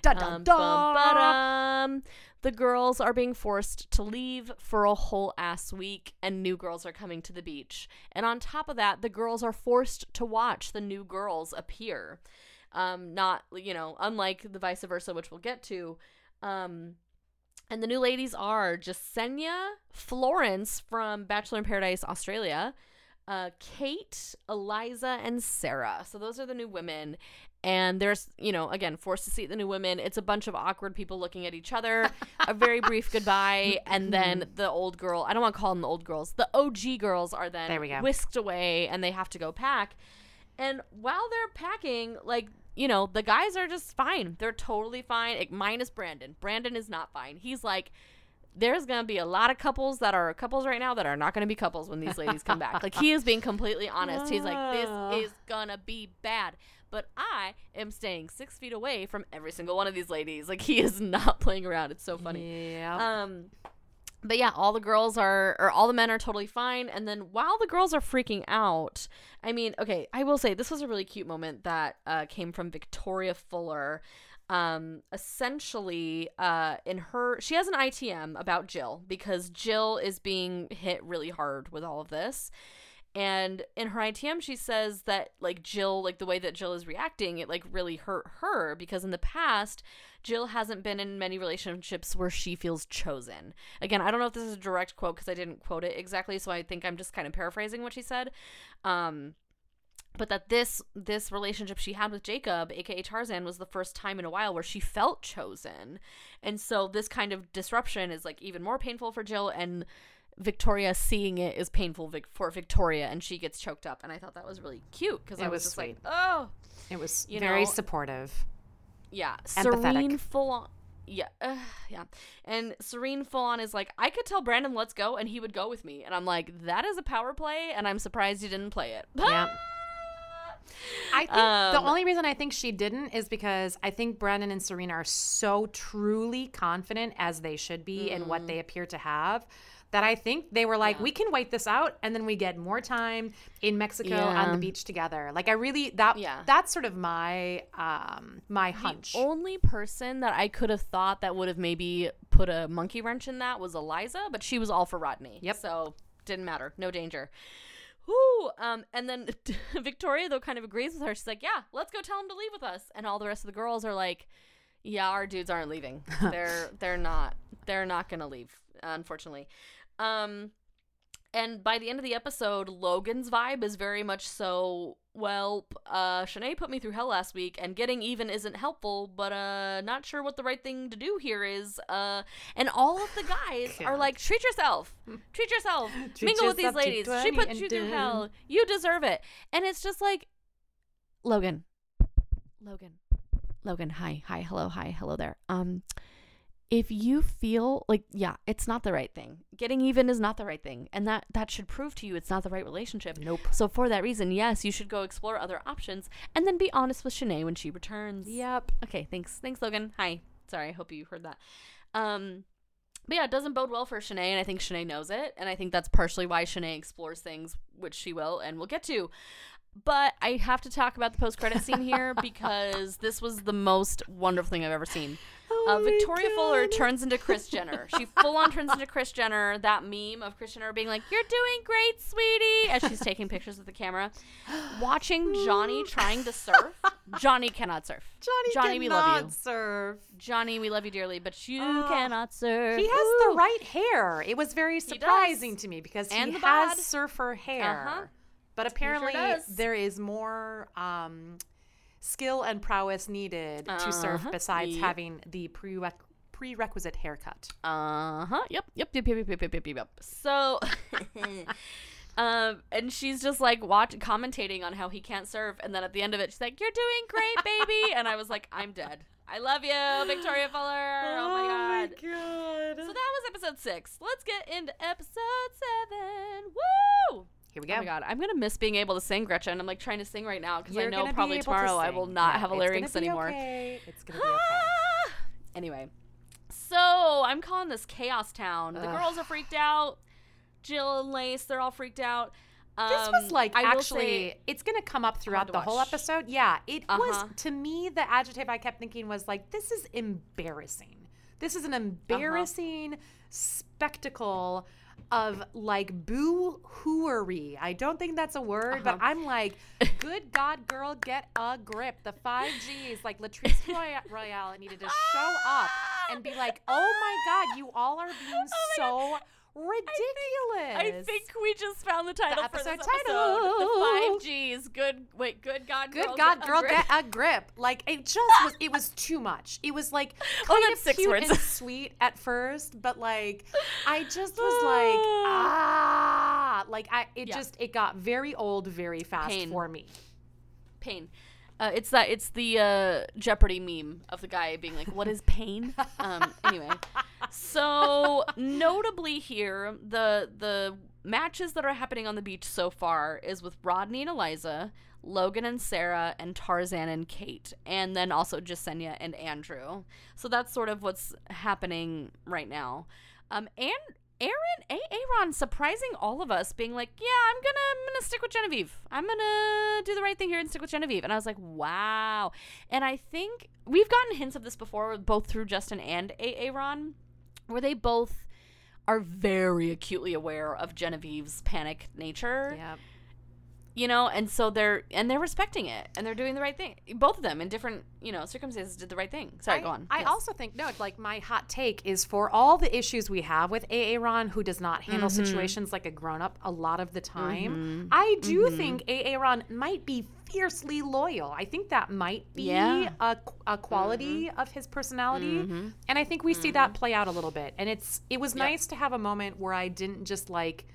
Um, dun. bum, ba-dum. The girls are being forced to leave for a whole ass week, and new girls are coming to the beach. And on top of that, the girls are forced to watch the new girls appear. Um, not, you know, unlike the vice versa, which we'll get to. Um, and the new ladies are Jasenia Florence from Bachelor in Paradise Australia, uh, Kate, Eliza, and Sarah. So those are the new women. And there's, you know, again, forced to see the new women. It's a bunch of awkward people looking at each other, a very brief goodbye, and then the old girl. I don't want to call them the old girls. The OG girls are then There we go. whisked away, and they have to go pack. And while they're packing, like, you know, the guys are just fine. They're totally fine, like, minus Brandon. Brandon is not fine. He's like, there's going to be a lot of couples that are couples right now that are not going to be couples when these ladies come back. Like, he is being completely honest. He's like, this is going to be bad. But I am staying six feet away from every single one of these ladies. Like, he is not playing around. It's so funny. Yeah. Um, but yeah, all the girls are, or all the men are totally fine. And then while the girls are freaking out, I mean, okay, I will say this was a really cute moment that uh, came from Victoria Fuller. Um, essentially, uh, in her, she has an ITM about Jill because Jill is being hit really hard with all of this. And in her ITM, she says that like Jill, like the way that Jill is reacting, it like really hurt her because in the past, Jill hasn't been in many relationships where she feels chosen. Again, I don't know if this is a direct quote because I didn't quote it exactly, so I think I'm just kind of paraphrasing what she said. Um, but that this this relationship she had with Jacob, aka Tarzan, was the first time in a while where she felt chosen, and so this kind of disruption is like even more painful for Jill and. Victoria seeing it is painful Vic- for Victoria, and she gets choked up. And I thought that was really cute because I was, was just sweet. like, oh, it was you very know, supportive. yeah, Empathetic. Serene full on. Yeah, uh, yeah, and Serene full on is like, I could tell Brandon, let's go, and he would go with me, and I'm like, that is a power play, and I'm surprised you didn't play it. Yeah. I think the Um, only reason I think she didn't is because I think Brandon and Serena are so truly confident as they should be in what Mm. they appear to have that I think they were like, we can wait this out and then we get more time in Mexico on the beach together. Like I really that Yeah. that's sort of my um my hunch. The only person that I could have thought that would have maybe put a monkey wrench in that was Eliza, but she was all for Rodney. Yep. So didn't matter. No danger. Whoo! Um, and then Victoria though kind of agrees with her. She's like, "Yeah, let's go tell him to leave with us." And all the rest of the girls are like, "Yeah, our dudes aren't leaving. they're they're not. They're not gonna leave, unfortunately." Um, and by the end of the episode, Logan's vibe is very much so, well, uh, Shanae put me through hell last week, and getting even isn't helpful, but, uh, not sure what the right thing to do here is. Uh, and all of the guys are like, treat yourself. Treat yourself. Mingle with these ladies. She put you through hell. You deserve it. And it's just like, Logan. Logan. Logan, hi. Hi. Hello. Hi. Hello there. Um, if you feel like yeah it's not the right thing getting even is not the right thing and that that should prove to you it's not the right relationship Nope. so for that reason yes you should go explore other options and then be honest with Shanae when she returns Yep. okay thanks thanks logan hi sorry i hope you heard that um but yeah, it doesn't bode well for Shanae, and I think Shanae knows it, and I think that's partially why Shanae explores things, which she will, and we'll get to. But I have to talk about the post-credit scene here because this was the most wonderful thing I've ever seen. Oh Uh, Victoria Fuller turns into Kris Jenner. She full on turns into Kris Jenner. That meme of Kris Jenner being like, "You're doing great, sweetie," as she's taking pictures with the camera. Watching Johnny trying to surf. Johnny cannot surf. Johnny, Johnny, we love you. serve. Johnny, we love you dearly, but you Oh. cannot surf. He has Ooh. the right hair. It was very surprising to me because And he has bod. surfer hair. Uh-huh. But apparently does. there is more um, skill and prowess needed to surf Uh-huh. besides Yep. having the prereq- prerequisite haircut. Uh huh. Yep. Yep. Yep. Yep. Yep. Yep. Yep. Yep. Yep. So, um, and she's just like watch commentating on how he can't serve, and then at the end of it, she's like, "You're doing great, baby," and I was like, "I'm dead. I love you, Victoria Fuller. Oh, my god." god. So that was episode six. Let's get into episode seven. Woo! Here we go. Oh my god, I'm gonna miss being able to sing, Gretchen. I'm like trying to sing right now because I know probably able to tomorrow I will not Yeah, have a larynx be anymore. okay. It's gonna be okay. Anyway, so I'm calling this Chaos Town. The Ugh. girls are freaked out. Jill and Lace, they're all freaked out. This was Um, like I actually, it's gonna come up throughout to the whole episode. Yeah, it Uh-huh. was to me the adjective I kept thinking was like, this is embarrassing. This is an Uh-huh. embarrassing spectacle of like boo hooery. I don't think that's a word, but Uh-huh. I'm like, good God, girl, get a grip. The five G's, like Latrice Roya- Royale, needed to show up and be like, oh my God, you all are being Oh so ridiculous. I think we just found the title for this episode title. The five G's. Good. Wait. Good God. Good girl, God, get a girl, grip. get a grip. Like it just was. It was too much. It was like Oh, kind that's of six cute words. and sweet at first, but like I just was like ah, like I. It Yeah. just it got very old very fast Pain. for me. pain. Uh, it's that. It's the uh, Jeopardy meme of the guy being like, "What is pain?" um, anyway, so notably here, the the matches that are happening on the beach so far is with Rodney and Eliza, Logan and Sarah, and Tarzan and Kate, and then also Jasenia and Andrew. So that's sort of what's happening right now. Um, and Aaron, A. Aaron, surprising all of us, being like, "Yeah, I'm gonna, I'm gonna stick with Genevieve. I'm gonna do the right thing here and stick with Genevieve." And I was like, "Wow!" And I think we've gotten hints of this before, both through Justin and A. Aaron, where they both are very acutely aware of Genevieve's panic nature Yeah. You know and so they're and they're respecting it and they're doing the right thing both of them in different you know circumstances did the right thing sorry I, go on I Yes. also think no, like my hot take is for all the issues we have with Aaron, who does not handle Mm-hmm. situations like a grown up a lot of the time. I do Mm-hmm. think Aaron might be fiercely loyal. I think that might be Yeah. a, a quality of his personality, and I think we see that play out a little bit. And it's it was nice to have a moment where I didn't just like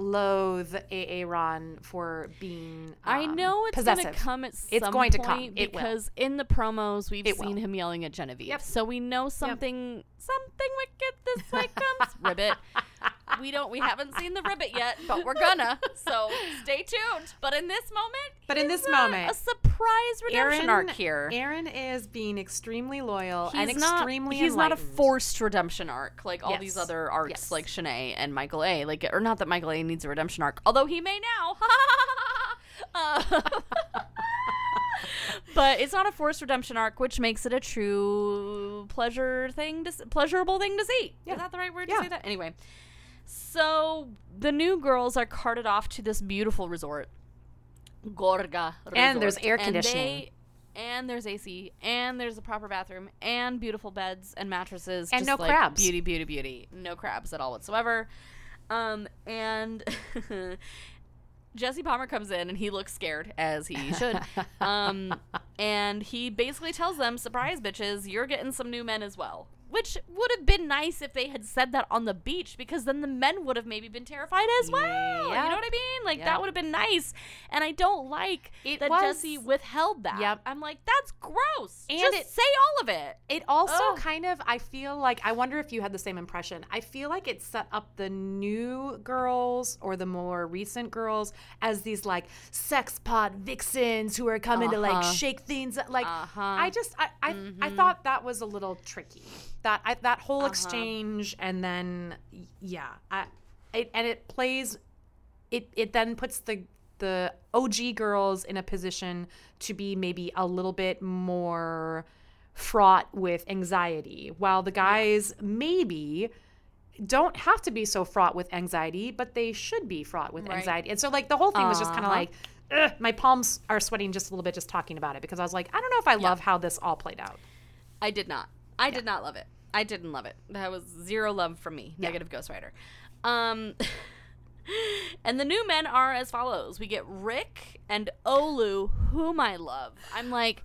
loathe Aaron for being. I um, know it's possessive. gonna come at some It's going to come. It will. because in the promos we've It will. seen him yelling at Genevieve. Yep. So we know something something wicked this way comes. Ribbit. We don't we haven't seen the ribbit yet, but we're gonna. So stay tuned. But in this moment But in this a- moment, a surprise redemption Aaron, arc here. Aaron is being extremely loyal and he's not extremely he's not a forced redemption arc like all these other arcs Yes. like Shanae and Michael A. Like or not that Michael A. needs a redemption arc, although he may now. Uh, but it's not a forced redemption arc, which makes it a true pleasure thing to pleasurable thing to see. Yeah. Is that the right word Yeah. to say that? Anyway, so the new girls are carted off to this beautiful resort, Gorga. Resort. And there's air and conditioning. they- and there's AC, and there's a proper bathroom, and beautiful beds and mattresses, And just no like crabs. Beauty, beauty, beauty. No crabs at all whatsoever. Um, and Jesse Palmer comes in and he looks scared, as he should. um, and he basically tells them, "Surprise, bitches! You're getting some new men as well." Which would have been nice if they had said that on the beach, because then the men would have maybe been terrified as well. You know what I mean? Like that would have been nice. And I don't like It that was- Jesse withheld that. Yep. I'm like, that's gross. And Just it- say all of it. It also Ugh. kind of, I feel like, I wonder if you had the same impression. I feel like it set up the new girls or the more recent girls as these like sex pod vixens who are coming to like Uh-huh. shake things. Like, Uh-huh. I just, I, I, I thought that was a little tricky. That I, that whole exchange and then, yeah, I, it, and it plays it it then puts the the OG girls in a position to be maybe a little bit more fraught with anxiety while the guys maybe don't have to be so fraught with anxiety but they should be fraught with Right. anxiety and so like the whole thing was just kind of Uh-huh. like ugh, my palms are sweating just a little bit just talking about it because I was like I don't know if I love how this all played out I did not. I did not love it. I didn't love it. That was zero love from me. Negative Ghost Rider. Um and the new men are as follows. We get Rick and Olu, whom I love. I'm like,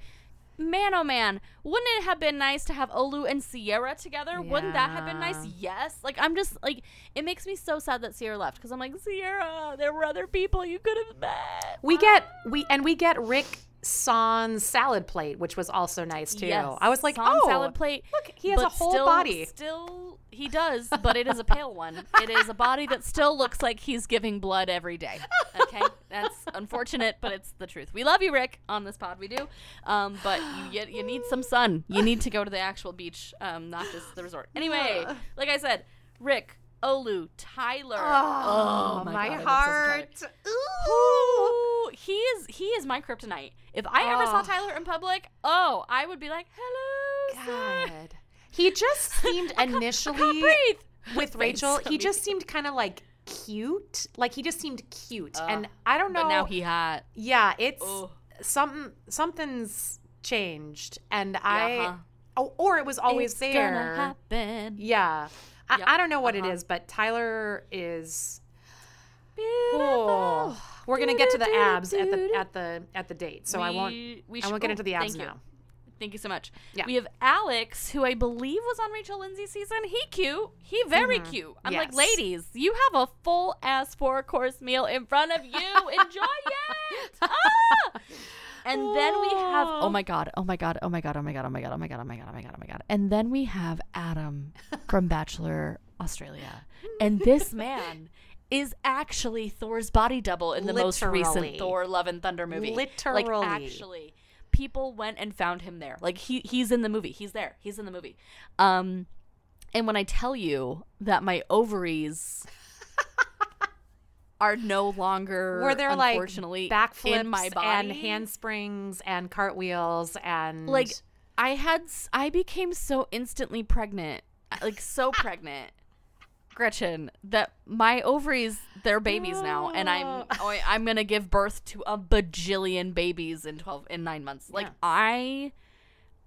man oh man, wouldn't it have been nice to have Olu and Sierra together? Wouldn't that have been nice? Yes. Like I'm just like it makes me so sad that Sierra left because I'm like, Sierra, there were other people you could have met. we get we and we get Rick San's salad plate which was also nice too Yes. I was like Sans oh salad plate. look he has a whole still, body Still, he does, but it is a pale one. It is a body that still looks like he's giving blood every day. Okay, that's unfortunate, but it's the truth. We love you, Rick. On this pod, we do. Um, but you get you need some sun. You need to go to the actual beach, um, not just the resort. Anyway, like I said, Rick, Olu, Tyler. Oh, my my, God, I'm obsessed with heart. Ooh, he is he is my kryptonite. If I ever saw Oh. Tyler in public, oh, I would be like, "Hello, son." God. He just seemed I can't initially breathe. with Face Rachel, he just me. seemed kind of like cute. Like he just seemed cute. Ugh. and I don't know. But now he hot. yeah, it's Ugh. something something's changed and I Uh-huh. oh, or it was always it's there. Gonna happen. Yeah. I, Yep. I don't know what Uh-huh. it is, but Tyler is. Beautiful. Oh, we're gonna get to the abs at the at the at the date, so I won't. We- we I should- won't get oh, into the abs thank you. now. Thank you so much. Yeah. We have Alex, who I believe was on Rachel Lindsay season. He cute. He very cute. I'm like, Mm-hmm. Ladies, you have a full ass four course meal in front of you. Enjoy it. Ah! And then we have oh my god, oh my god, oh my god, oh my god, oh my god, oh my god, oh my god, oh my god, oh my god. And then we have Adam from Bachelor Australia. And this man is actually Thor's body double in the most recent Thor Love and Thunder movie. Literally. Like actually people went and found him there. Like he he's in the movie. He's there. He's in the movie. Um and when I tell you that my ovaries are no longer Were there like unfortunately backflips in my body and handsprings and cartwheels and like I had I became so instantly pregnant, uh, like so pregnant, Gretchen, that my ovaries they're babies now, and I'm oh, I'm gonna give birth to a bajillion babies in twelve in nine months. Like Yeah. I,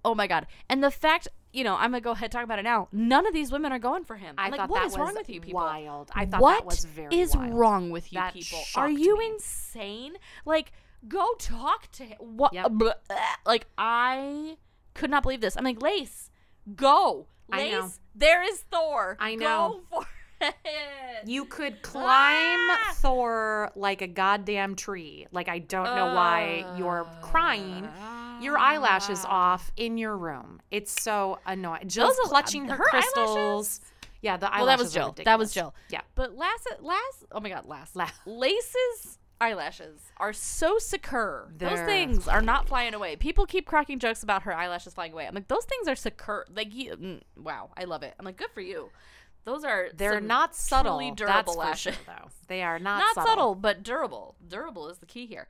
oh my god, and the fact. You know, I'm gonna go ahead and talk about it now. None of these women are going for him. I I'm like, thought what that is was wrong with you people? wild. I thought What that was very is wild. wrong with you That people? Are you me. insane? Like, go talk to him. What? Yep. uh, like, I could not believe this. I'm like, Lace, go. I Lace, know. there is Thor. I know. Go for it. You could climb Ah! Thor like a goddamn tree. Like I don't know why you're crying. Your eyelashes off in your room. It's so annoying. Jill's Those clutching her, her crystals. eyelashes? Yeah, the eyelashes. Well, that was Jill. That was. Jill. Yeah. But last, last, oh my God, last. La- Lace's eyelashes are so secure. Those They're- things are not flying away. People keep cracking jokes about her eyelashes flying away. I'm like, those things are secure. Like, you, mm, wow, I love it. I'm like, good for you. Those are They're not subtle. That's durable for lashes. sure, though. They are not, not subtle. subtle, but durable. Durable is the key here.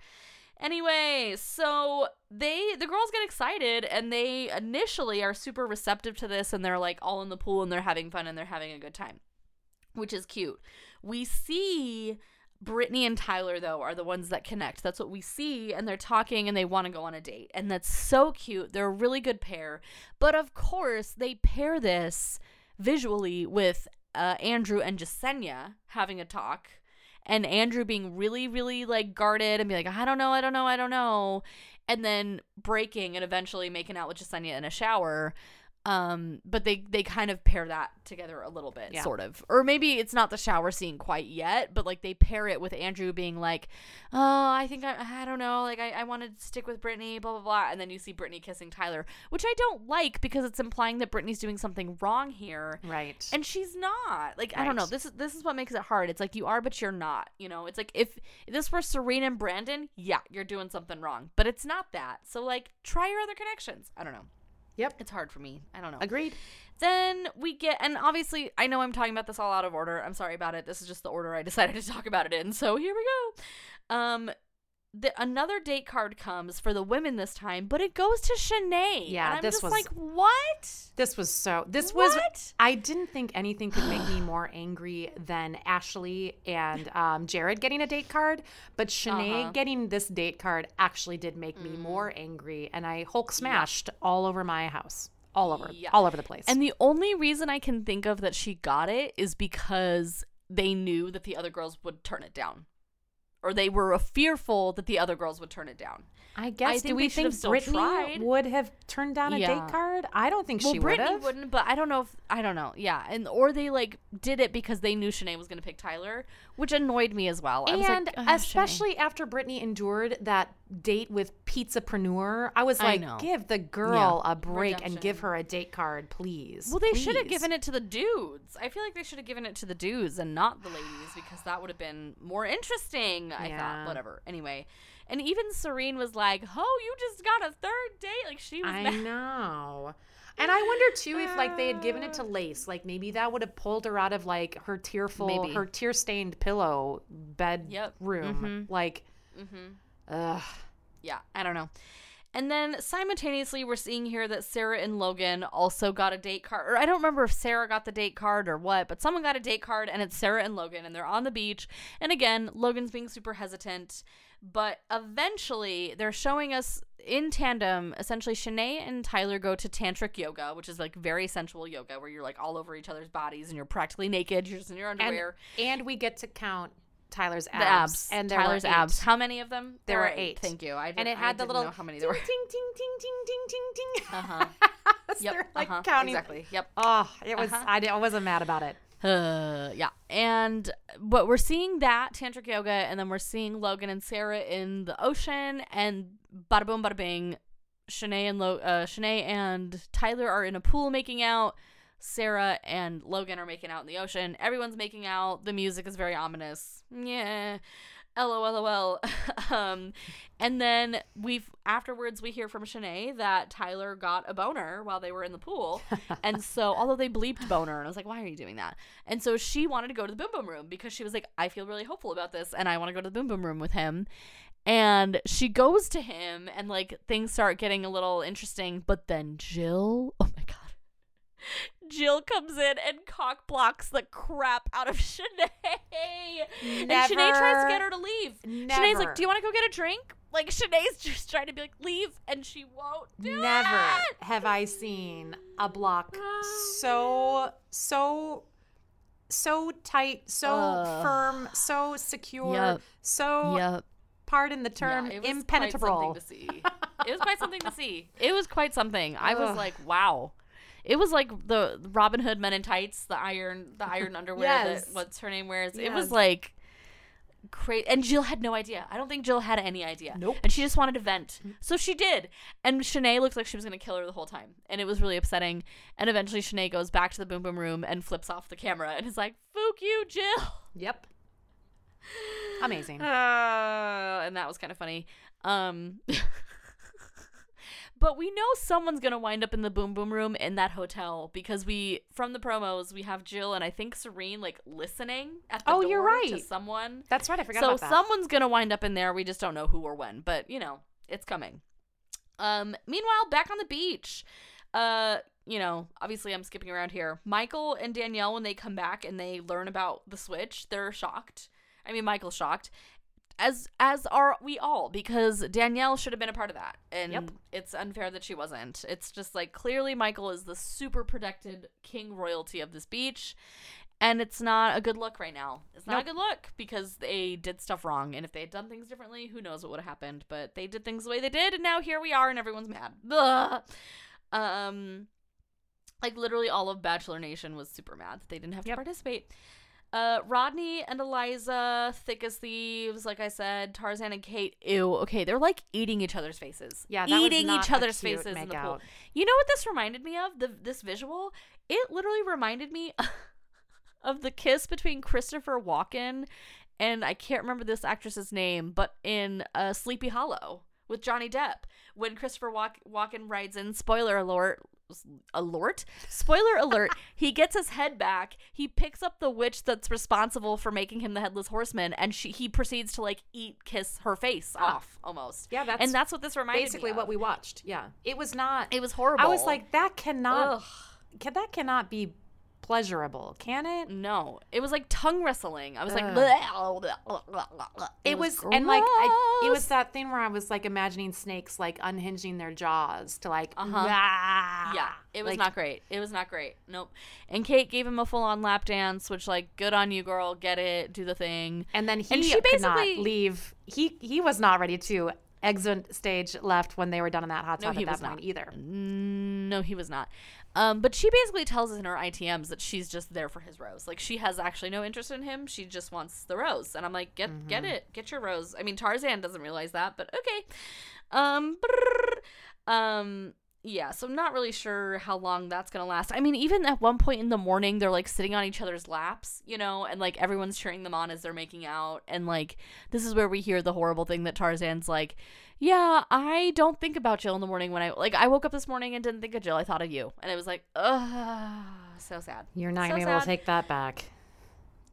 Anyway, so they the girls get excited and they initially are super receptive to this and they're like all in the pool and they're having fun and they're having a good time. Which is cute. We see Brittany and Tyler though are the ones that connect. That's what we see and they're talking and they want to go on a date. And that's so cute. They're a really good pair. But of course, they pair this visually with uh, Andrew and Jasenia having a talk and Andrew being really, really like guarded and be like, I don't know, I don't know, I don't know, and then breaking and eventually making out with Jasenia in a shower. Um, but they they kind of pair that together a little bit, Yeah. sort of, or maybe it's not the shower scene quite yet, but like they pair it with Andrew being like, "Oh, I think I, I don't know, like I, I want to stick with Brittany, blah blah blah," and then you see Brittany kissing Tyler, which I don't like because it's implying that Brittany's doing something wrong here, Right. and she's not. Like i don't know. This is this is what makes it hard. It's like you are but you're not you know? It's like if, if this were serena and brandon yeah you're doing something wrong. But it's not that. So like try your other connections. I don't know yep. it's hard for me. I don't know. Agreed. then we get and obviously i know i'm talking about this all out of order. I'm sorry about it. This is just the order i decided to talk about it in. So here we go. Um the, another date card comes for the women this time, but it goes to Shanae. Yeah, and I'm this just was- like, what? This was so. This was. I didn't think anything could make me more angry than Ashley and um, Jared getting a date card, but Shanae Uh-huh. getting this date card actually did make me more angry, and I Hulk smashed all over my house, all over, Yeah. all over the place. And the only reason I can think of that she got it is because they knew that the other girls would turn it down. Or they were fearful that the other girls would turn it down. I guess. think do we think Brittany tried. would have turned down a Yeah. date card? I don't think Well, she would Brittany have. wouldn't, but I don't know if I don't know. Yeah, and or they like did it because they knew Shanae was going to pick Tyler, which annoyed me as well. I was And oh, like, "Ugh, Shanae." especially after Brittany endured that date with Pizzapreneur, I was like, know. give the girl Yeah. a break and give her a date card, please. Well, they should have given it to the dudes. I feel like they should have given it to the dudes and not the ladies because that would have been more interesting. I Yeah. thought, whatever. Anyway, and even Serene was like, "Oh, you just got a third date." Like she was. I mad. know. And I wonder too if like they had given it to Lace, like maybe that would have pulled her out of like her tearful, Maybe. her tear stained pillow bed Yep. room. Mhm. Like, Mm-hmm. ugh. Yeah, I don't know. And then simultaneously, we're seeing here that Sarah and Logan also got a date card. Or I don't remember if Sarah got the date card or what, but someone got a date card, and it's Sarah and Logan, and they're on the beach. And again, Logan's being super hesitant. But eventually, they're showing us in tandem. Essentially, Shanae and Tyler go to tantric yoga, which is like very sensual yoga, where you're like all over each other's bodies and you're practically naked. You're just in your underwear. and we get to count Tyler's abs. the abs, And there Tyler's abs. How many of them? There were eight. Thank you. I And did- it I had the little know how many ting, there were. ting, ting, ting, ting, ting, ting, ting. Uh-huh. Yep. They're like uh-huh, counting. Exactly. Yep. Oh, it was. Uh-huh. I, di- I wasn't mad about it. Uh, yeah. And but we're seeing that tantric yoga, and then we're seeing Logan and Sarah in the ocean, and bada boom, bada bing. Shanae and Lo- uh, Shanae and Tyler are in a pool making out. Sarah and Logan are making out in the ocean. Everyone's making out. The music is very ominous. Yeah. LOLOL. um, and then we've afterwards we hear from Shanae that Tyler got a boner while they were in the pool. and so although they bleeped boner, and I was like, why are you doing that? And so she wanted to go to the boom boom room because she was like, I feel really hopeful about this and I want to go to the boom boom room with him. And she goes to him and like things start getting a little interesting, but then Jill, oh my god. Jill comes in and cock blocks the crap out of Shanae. And Shanae tries to get her to leave. Shanae's like, Do you want to go get a drink? Like, Shanae's just trying to be like, Leave. And she won't do Never it. have I seen a block so so so tight, so Ugh. firm, so secure, Yep. so Yep. pardon the term Yeah, it was impenetrable. Quite something to see. It was quite something to see. It was quite something. I was like, wow. It was like the Robin Hood Men in Tights, the iron, the iron underwear Yes. that what's her name wears. It was like crazy. And Jill had no idea. I don't think Jill had any idea. Nope. And she just wanted to vent, so she did. And Shanae looked like she was gonna kill her the whole time, and it was really upsetting. And eventually, Shanae goes back to the boom boom room and flips off the camera and is like, "Fook you, Jill." Yep. Amazing. Uh, and that was kind of funny. Um, but we know someone's gonna wind up in the boom boom room in that hotel because we, from the promos, we have Jill and I think Serene like listening at the Oh, door you're to right. someone. That's right. I forgot So about that. someone's gonna wind up in there. We just don't know who or when, but you know, it's coming. Um, meanwhile, back on the beach, uh, you know, obviously I'm skipping around here. Michael and Danielle, when they come back and they learn about the switch, they're shocked. I mean, Michael's shocked, as as are we all, because Danielle should have been a part of that, and Yep. it's unfair that she wasn't. It's just like clearly Michael is the super protected king royalty of this beach. And it's not a good look right now. It's not Nope. a good look because they did stuff wrong. And if they had done things differently, who knows what would have happened. But they did things the way they did, and now here we are, and everyone's mad. Ugh. Um, like literally all of Bachelor Nation was super mad that they didn't have to Yep. participate. Uh, Rodney and Eliza, thick as thieves, like I said. Tarzan and Kate, ew. Okay, they're like eating each other's faces. Yeah, eating each other's faces in the pool. You know what this reminded me of? The this visual. It literally reminded me of the kiss between Christopher Walken and I can't remember this actress's name, but in uh, Sleepy Hollow with Johnny Depp when Christopher Walk- Walken rides in. Spoiler alert. Alert? Spoiler alert. he gets his head back. He picks up the witch that's responsible for making him the headless horseman, and she he proceeds to like eat kiss her face off almost. Yeah, that's and that's what this reminded Basically, me what we watched. Yeah, it was not. It was horrible. I was like, that cannot. Can, that cannot be pleasurable, can it? No, it was like tongue wrestling. I was like, Ugh. "Bleh, bleh, bleh, bleh, bleh." It, was, and like I, it was that thing where I was like imagining snakes like unhinging their jaws to like Uh-huh. "Wah." Yeah, it was Like, not great. It was not great. Nope. And Kate gave him a full on lap dance, which like, good on you, girl. Get it. Do the thing. And then he And she could not basically- leave. He he was not ready to exit stage left when they were done in that hot No, tub he at that was point not. either. No, he was not. Um, but she basically tells us in her ITMs that she's just there for his rose. Like she has actually no interest in him. She just wants the rose. And I'm like, get get Mm-hmm. it, get your rose. I mean, Tarzan doesn't realize that, but okay. Um, brrr. um, yeah. So I'm not really sure how long that's gonna last. I mean, even at one point in the morning, they're like sitting on each other's laps, you know, and like everyone's cheering them on as they're making out. And like this is where we hear the horrible thing that Tarzan's like. Yeah, I don't think about Jill in the morning when I like I woke up this morning and didn't think of Jill. I thought of you. And it was like, ugh, so sad. You're not So gonna be able to take that back.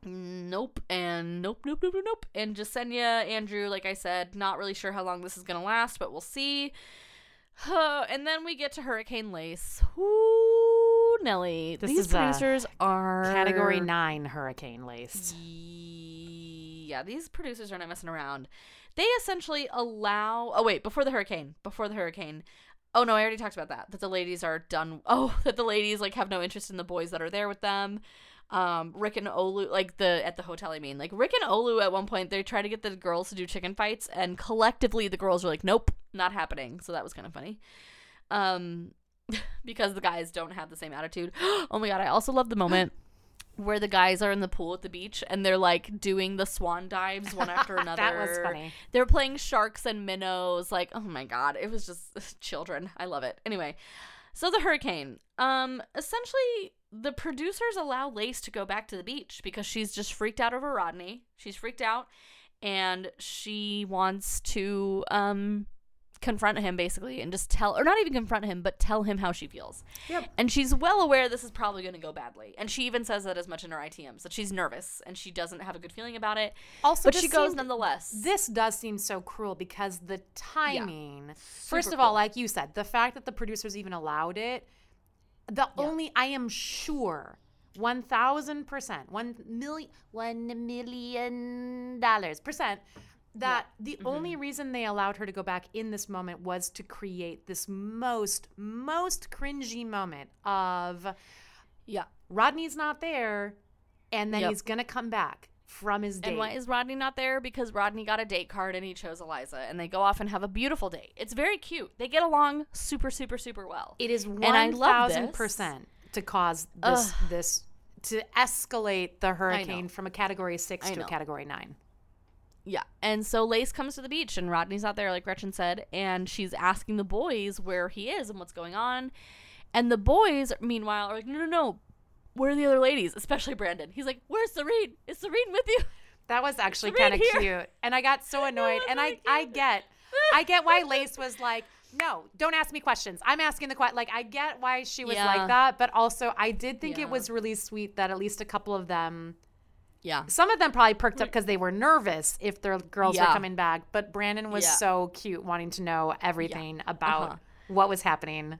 Nope, and nope, nope, nope, nope, nope. And Jasenia, Andrew, like I said, not really sure how long this is gonna last, but we'll see. And then we get to Hurricane Lace. Ooh, Nelly. This These uh, producers are Category nine hurricane lace. yeah, these producers are not messing around. They essentially allow. Oh wait, before the hurricane, before the hurricane. Oh no, I already talked about that. That the ladies are done. Oh, that the ladies like have no interest in the boys that are there with them. Um, Rick and Olu, like the at the hotel. I mean, like Rick and Olu at one point they try to get the girls to do chicken fights, and collectively the girls are like, nope, not happening. So that was kind of funny. Um, because the guys don't have the same attitude. oh my god, I also love the moment where the guys are in the pool at the beach and they're like doing the swan dives one after another. that was funny. They're playing sharks and minnows. Like, oh my god, it was just children. I love it. Anyway, so the hurricane. Um, essentially, the producers allow Lace to go back to the beach because she's just freaked out over Rodney. She's freaked out, and she wants to um confront him basically and just tell or not even confront him but tell him how she feels Yep. and she's well aware this is probably going to go badly and she even says that as much in her itms that she's nervous and she doesn't have a good feeling about it Also, but she goes seemed- nonetheless This does seem so cruel because the timing. First Super of all, cool. like you said, the fact that the producers even allowed it, the only I am sure. One thousand percent, one million, one million dollars percent. That the Mm-hmm. only reason they allowed her to go back in this moment was to create this most, most cringy moment of yeah Rodney's not there, and then Yep. he's gonna come back from his date. and why is rodney not there because rodney got a date card and he chose eliza and they go off and have a beautiful date it's very cute they get along super super super well It is one thousand percent to cause this this to escalate the hurricane from a category six I to know. a category nine. Yeah. And so Lace comes to the beach and Rodney's out there, like Gretchen said, and she's asking the boys where he is and what's going on. And the boys, meanwhile, are like, no, no, no. Where are the other ladies? Especially Brandon. He's like, Where's Serene? Is Serene with you? That was actually kind of cute, and I got so annoyed. and I I get I get why Lace was like. No, don't ask me questions. I'm asking the question. Like, I get why she was Yeah. like that, but also I did think Yeah. it was really sweet that at least a couple of them, Yeah. some of them probably perked up because they were nervous if their girls were coming back. But Brandon was Yeah. so cute, wanting to know everything about Uh-huh. what was happening.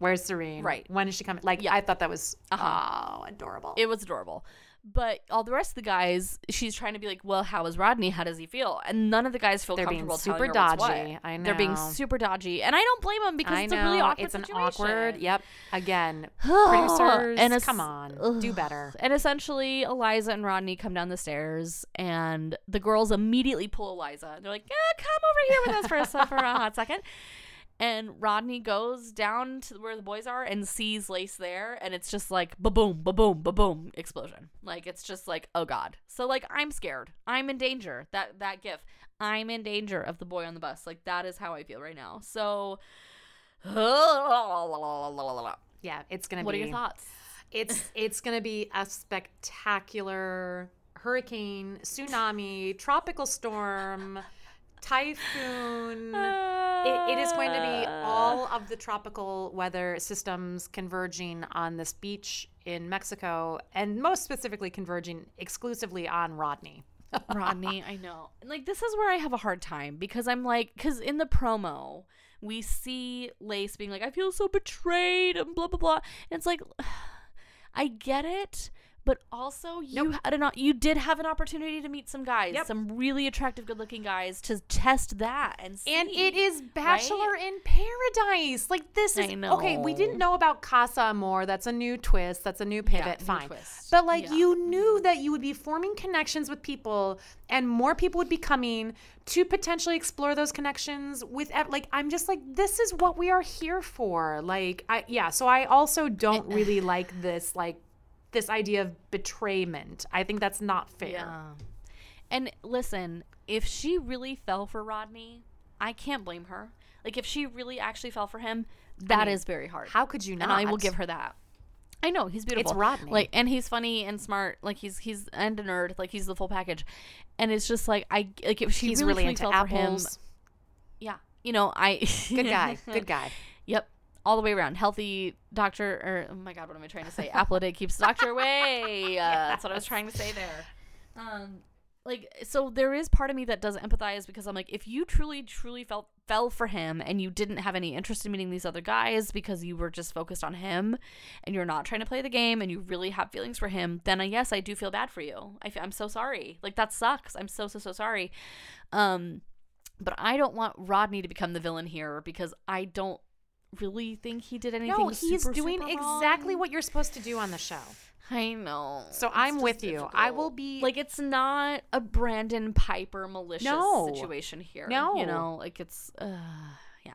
Where's Serene? Right. When is she coming? Like, Yeah. I thought that was Uh-huh. oh adorable. It was adorable. But all the rest of the guys, she's trying to be like, well, how is Rodney? How does he feel? And none of the guys feel They're being comfortable telling super dodgy. I They're being super dodgy. And I don't blame them because I it's know a really awkward it's an situation. awkward. Yep. Again, producers, And es- come on, do better. And essentially, Eliza and Rodney come down the stairs, and the girls immediately pull Eliza. They're like, "Yeah, come over here with us for a, for a hot second. And Rodney goes down to where the boys are and sees Lace there, and it's just like ba boom, ba boom, ba boom explosion. Like it's just like oh god. So like I'm scared. I'm in danger. That that gif. I'm in danger of the boy on the bus. Like that is how I feel right now. So. Yeah, it's gonna What are your thoughts? It's it's gonna be a spectacular hurricane, tsunami, tropical storm, typhoon. It, it is going to be ah. all of the tropical weather systems converging on this beach in Mexico, and most specifically converging exclusively on Rodney. Rodney, I know. And, Like this is where I have a hard time because I'm like cuz in the promo we see Lace being like I feel so betrayed and blah blah blah. And it's like I get it, but also you had an you did have an opportunity to meet some guys, Yep. some really attractive good-looking guys to test that and see. And it is Bachelor in Paradise. Like this is I okay. We didn't know about Casa Amor. That's a new twist. That's a new pivot. new Fine. twist. But like Yeah. you knew that you would be forming connections with people, and more people would be coming to potentially explore those connections with. Like I'm just like this is what we are here for. Like I yeah. So I also don't really like this like this idea of betrayment. I think that's not fair. Yeah. And listen, if she really fell for Rodney, I can't blame her. Like if she really actually fell for him, that is mean, very hard. How could you not? and I will give her that. I know he's beautiful. It's Rodney. Like, and he's funny and smart. Like he's he's and a nerd. Like he's the full package. And it's just like I like if she He's really, really into fell for him, yeah, you know I Good guy. Good guy. Yep, all the way around. Healthy doctor. Or oh my god, what am I trying to say? Apple a day keeps the doctor away. Uh, That's what I was trying to say there. Um, like so there is part of me that does empathize because I'm like if you truly truly felt fell for him and you didn't have any interest in meeting these other guys because you were just focused on him and you're not trying to play the game and you really have feelings for him then I yes I do feel bad for you I I'm so sorry like that sucks I'm so so so sorry um but I don't want Rodney to become the villain here because I don't really think he did anything No, he's super, doing super exactly what you're supposed to do on the show. I know. So It's I'm with you. I will be- like it's not a Brendan Pieper malicious No. situation here. No. you know, like it's uh, yeah,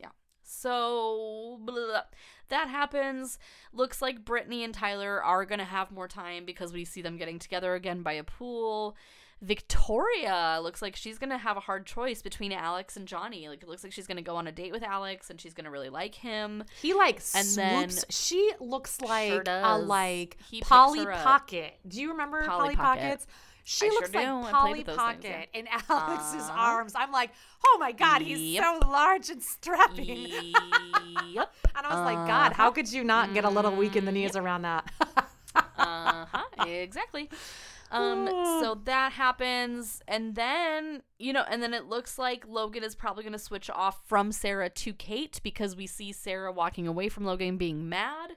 yeah. So blah. that happens. Looks like Brittany and Tyler are gonna have more time because we see them getting together again by a pool. Victoria looks like she's gonna have a hard choice between Alex and Johnny. Like it looks like she's gonna go on a date with Alex and she's gonna really like him. He like And then- she looks like a like He Polly. Pocket. Do you remember Polly Polly, Pocket. Pockets? She I looks sure like. Polly Pocket things, in Alex's Uh-huh. arms. I'm like, oh my god, he's Yep. so large and strapping. yep. And I was like, God, how could you not get a little weak in the knees Mm, around that? uh-huh exactly um so that happens and then you know and then it looks like logan is probably going to switch off from sarah to kate because we see sarah walking away from logan being mad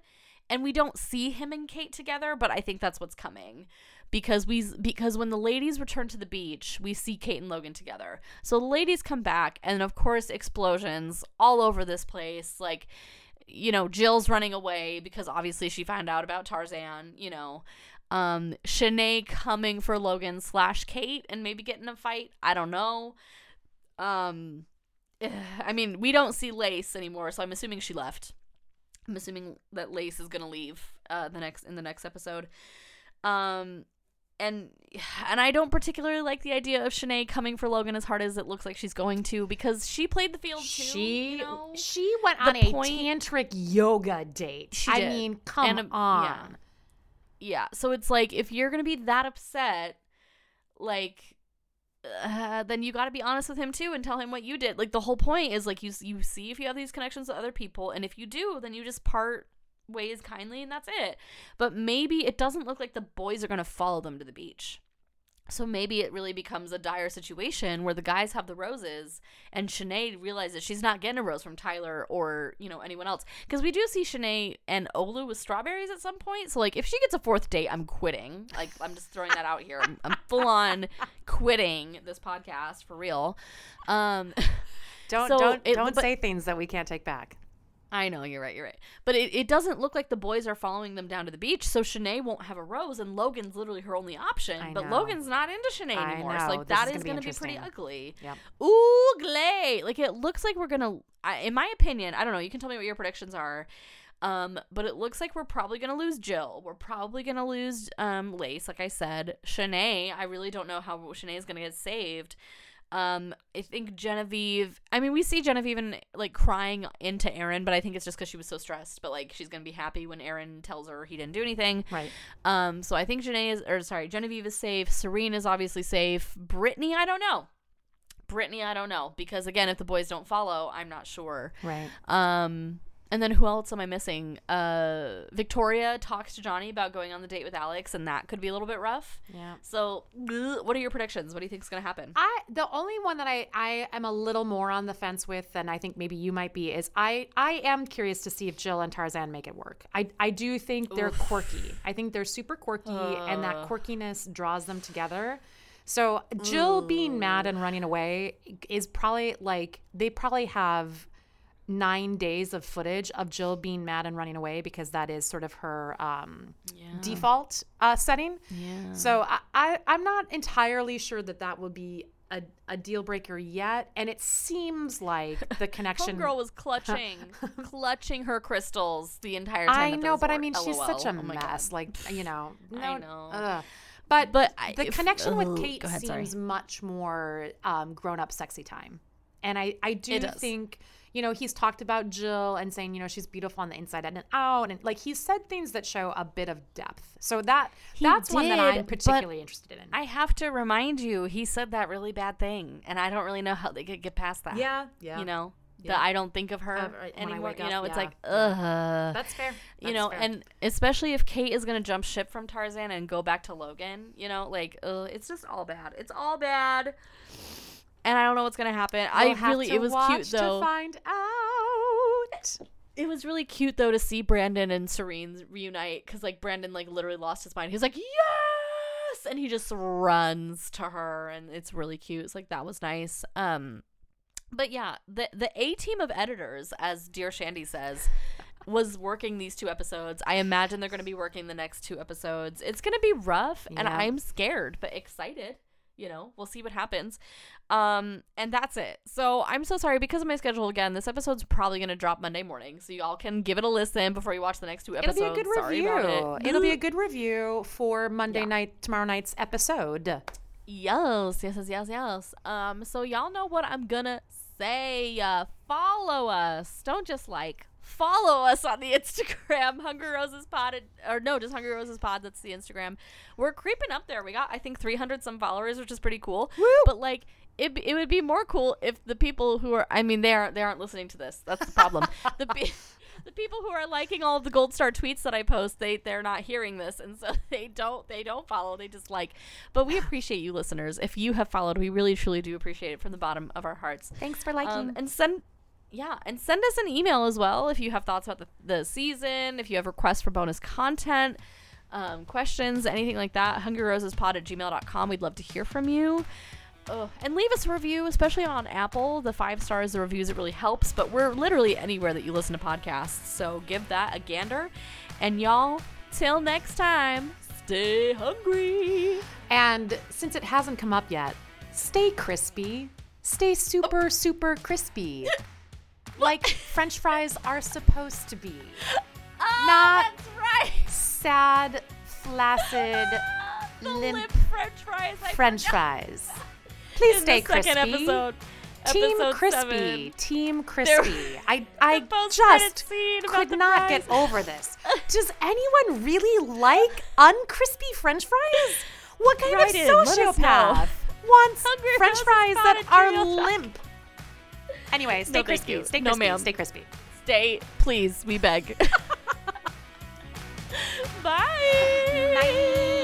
and we don't see him and kate together but i think that's what's coming. Because we because when the ladies return to the beach we see kate and logan together. So the ladies come back and of course explosions all over this place like you know, Jill's running away because obviously she found out about Tarzan, you know. Um, Shanae coming for Logan slash Kate and maybe getting a fight. I don't know. Um, I mean, we don't see Lace anymore, so I'm assuming she left. I'm assuming that Lace is gonna leave uh, the next in the next episode. Um, and and I don't particularly like the idea of Shanae coming for Logan as hard as it looks like she's going to because she played the field too. she you know? she went The on a point- tantric yoga date. She I mean, come And, on. yeah. Yeah. So it's like if you're gonna be that upset, like, uh, then you got to be honest with him too and tell him what you did. Like the whole point is like you you see if you have these connections with other people, and if you do, then you just part ways kindly, and that's it. But maybe it doesn't look like the boys are gonna follow them to the beach. So maybe it really becomes a dire situation where the guys have the roses and Shanae realizes she's not getting a rose from Tyler or, you know, anyone else. Because we do see Shanae and Olu with strawberries at some point. So, like, if she gets a fourth date, I'm quitting. Like, I'm just throwing that out here. I'm, I'm full on quitting this podcast for real. Um, Don't So don't it- don't but- say things that we can't take back. I know, you're right, you're right. But it, it doesn't look like the boys are following them down to the beach, so Shanae won't have a rose, and Logan's literally her only option. I but know. Logan's not into Shanae I anymore. So, like, This that is is gonna be pretty ugly. Yep. Oogle! Like, it looks like we're going to, in my opinion, I don't know, you can tell me what your predictions are. Um, but it looks like we're probably gonna lose Jill. We're probably gonna lose um Lace, like I said. Shanae, I really don't know how Shanae is gonna get saved. Um, I think Genevieve. I mean, we see Genevieve in, like crying into Aaron, but I think it's just because she was so stressed. But like, she's gonna be happy when Aaron tells her he didn't do anything. Right. Um, so I think Janae is, or sorry, Genevieve is safe. Serene is obviously safe. Brittany, I don't know. Brittany, I don't know because again, if the boys don't follow, I'm not sure. Right. Um, and then who else am I missing? Uh, Victoria talks to Johnny about going on the date with Alex, and that could be a little bit rough. Yeah. So, what are your predictions? What do you think is gonna happen? I the only one that I I am a little more on the fence with than I think maybe you might be is I I am curious to see if Jill and Tarzan make it work. I I do think they're quirky. I think they're super quirky and that quirkiness draws them together. So Jill being mad and running away is probably like they probably have nine days of footage of Jill being mad and running away because that is sort of her um, default uh, setting. Yeah. So I, I I'm not entirely sure that that will be a, a deal breaker yet, and it seems like the connection. Homegirl was clutching, clutching her crystals the entire time. I know, but I mean, she's such a Oh mess. God. Like you know, no, I know. ugh. But But I- the if- connection with Kate go ahead, sorry. seems much more um, grown up, sexy time, and I I do think. You know, he's talked about Jill and saying, you know, she's beautiful on the inside and out, and like he said things that show a bit of depth. So that He that's one that I'm particularly interested in. I have to remind you, he said that really bad thing, and I don't really know how they could get past that. yeah, yeah. you know. that I don't think of her Uh, right, when I anymore. You up, know, it's yeah, like yeah. ugh. That's fair. you know, and especially if Kate is gonna jump ship from Tarzan and go back to Logan, you know, like ugh, it's just all bad. It's all bad. And I don't know what's gonna happen. I really, it was cute though. to find out. it was really cute though to see Brandon and Serene reunite because like Brandon like literally lost his mind. He's like yes, and he just runs to her, and it's really cute. It's like that was nice. Um, but yeah, the the A team of editors, as Dear Shandy says. Was working these two episodes. I imagine they're going to be working the next two episodes. It's going to be rough, and I'm scared but excited. You know, we'll see what happens. Um, and that's it. So I'm so sorry because of my schedule again. This episode's probably gonna drop Monday morning, so y'all can give it a listen before you watch the next two episodes. It'll be a good Sorry review. about it. It'll be a good review for Monday Yeah. night, tomorrow night's episode. yes, yes, yes, yes, yes. Um, so y'all know what I'm gonna say. Uh, follow us. Don't just like follow us on the Instagram, Hungry Roses Pod, or no, just Hungry Roses Pod. That's the Instagram. We're creeping up there. We got I think 300 some followers, which is pretty cool. Woo! But like. It, it would be more cool if the people who are I mean they aren't they aren't listening to this. That's the problem. the pe- the people who are liking all of the gold star tweets that I post, they they're not hearing this and so they don't they don't follow, they just like. But we appreciate you listeners. If you have followed, we really truly do appreciate it from the bottom of our hearts. Thanks for liking. Um, and send yeah, and send us an email as well if you have thoughts about the, the season, if you have requests for bonus content, um, questions, anything like that. HungryRosesPod at gmail.com. We'd love to hear from you. Ugh. And leave us a review, especially on Apple. The five stars, the reviews, it really helps. But we're literally anywhere that you listen to podcasts. So give that a gander. And y'all, till next time, stay hungry. and since it hasn't come up yet, stay crispy. Stay super, super crispy. like French fries are supposed to be. Ah, Not- right. Sad, flaccid, limp French fries. I French forgot. fries. Please In stay the second crispy. episode. Team episode crispy. seven. Team crispy. I I just could not fries. get over this. Does anyone really like uncrispy French fries? What kind Write of sociopath wants Hungry French fries that are limp? Anyway, stay No, thank crispy. you. Stay No, crispy. ma'am. Stay crispy. Stay, please, we beg. Bye. Bye.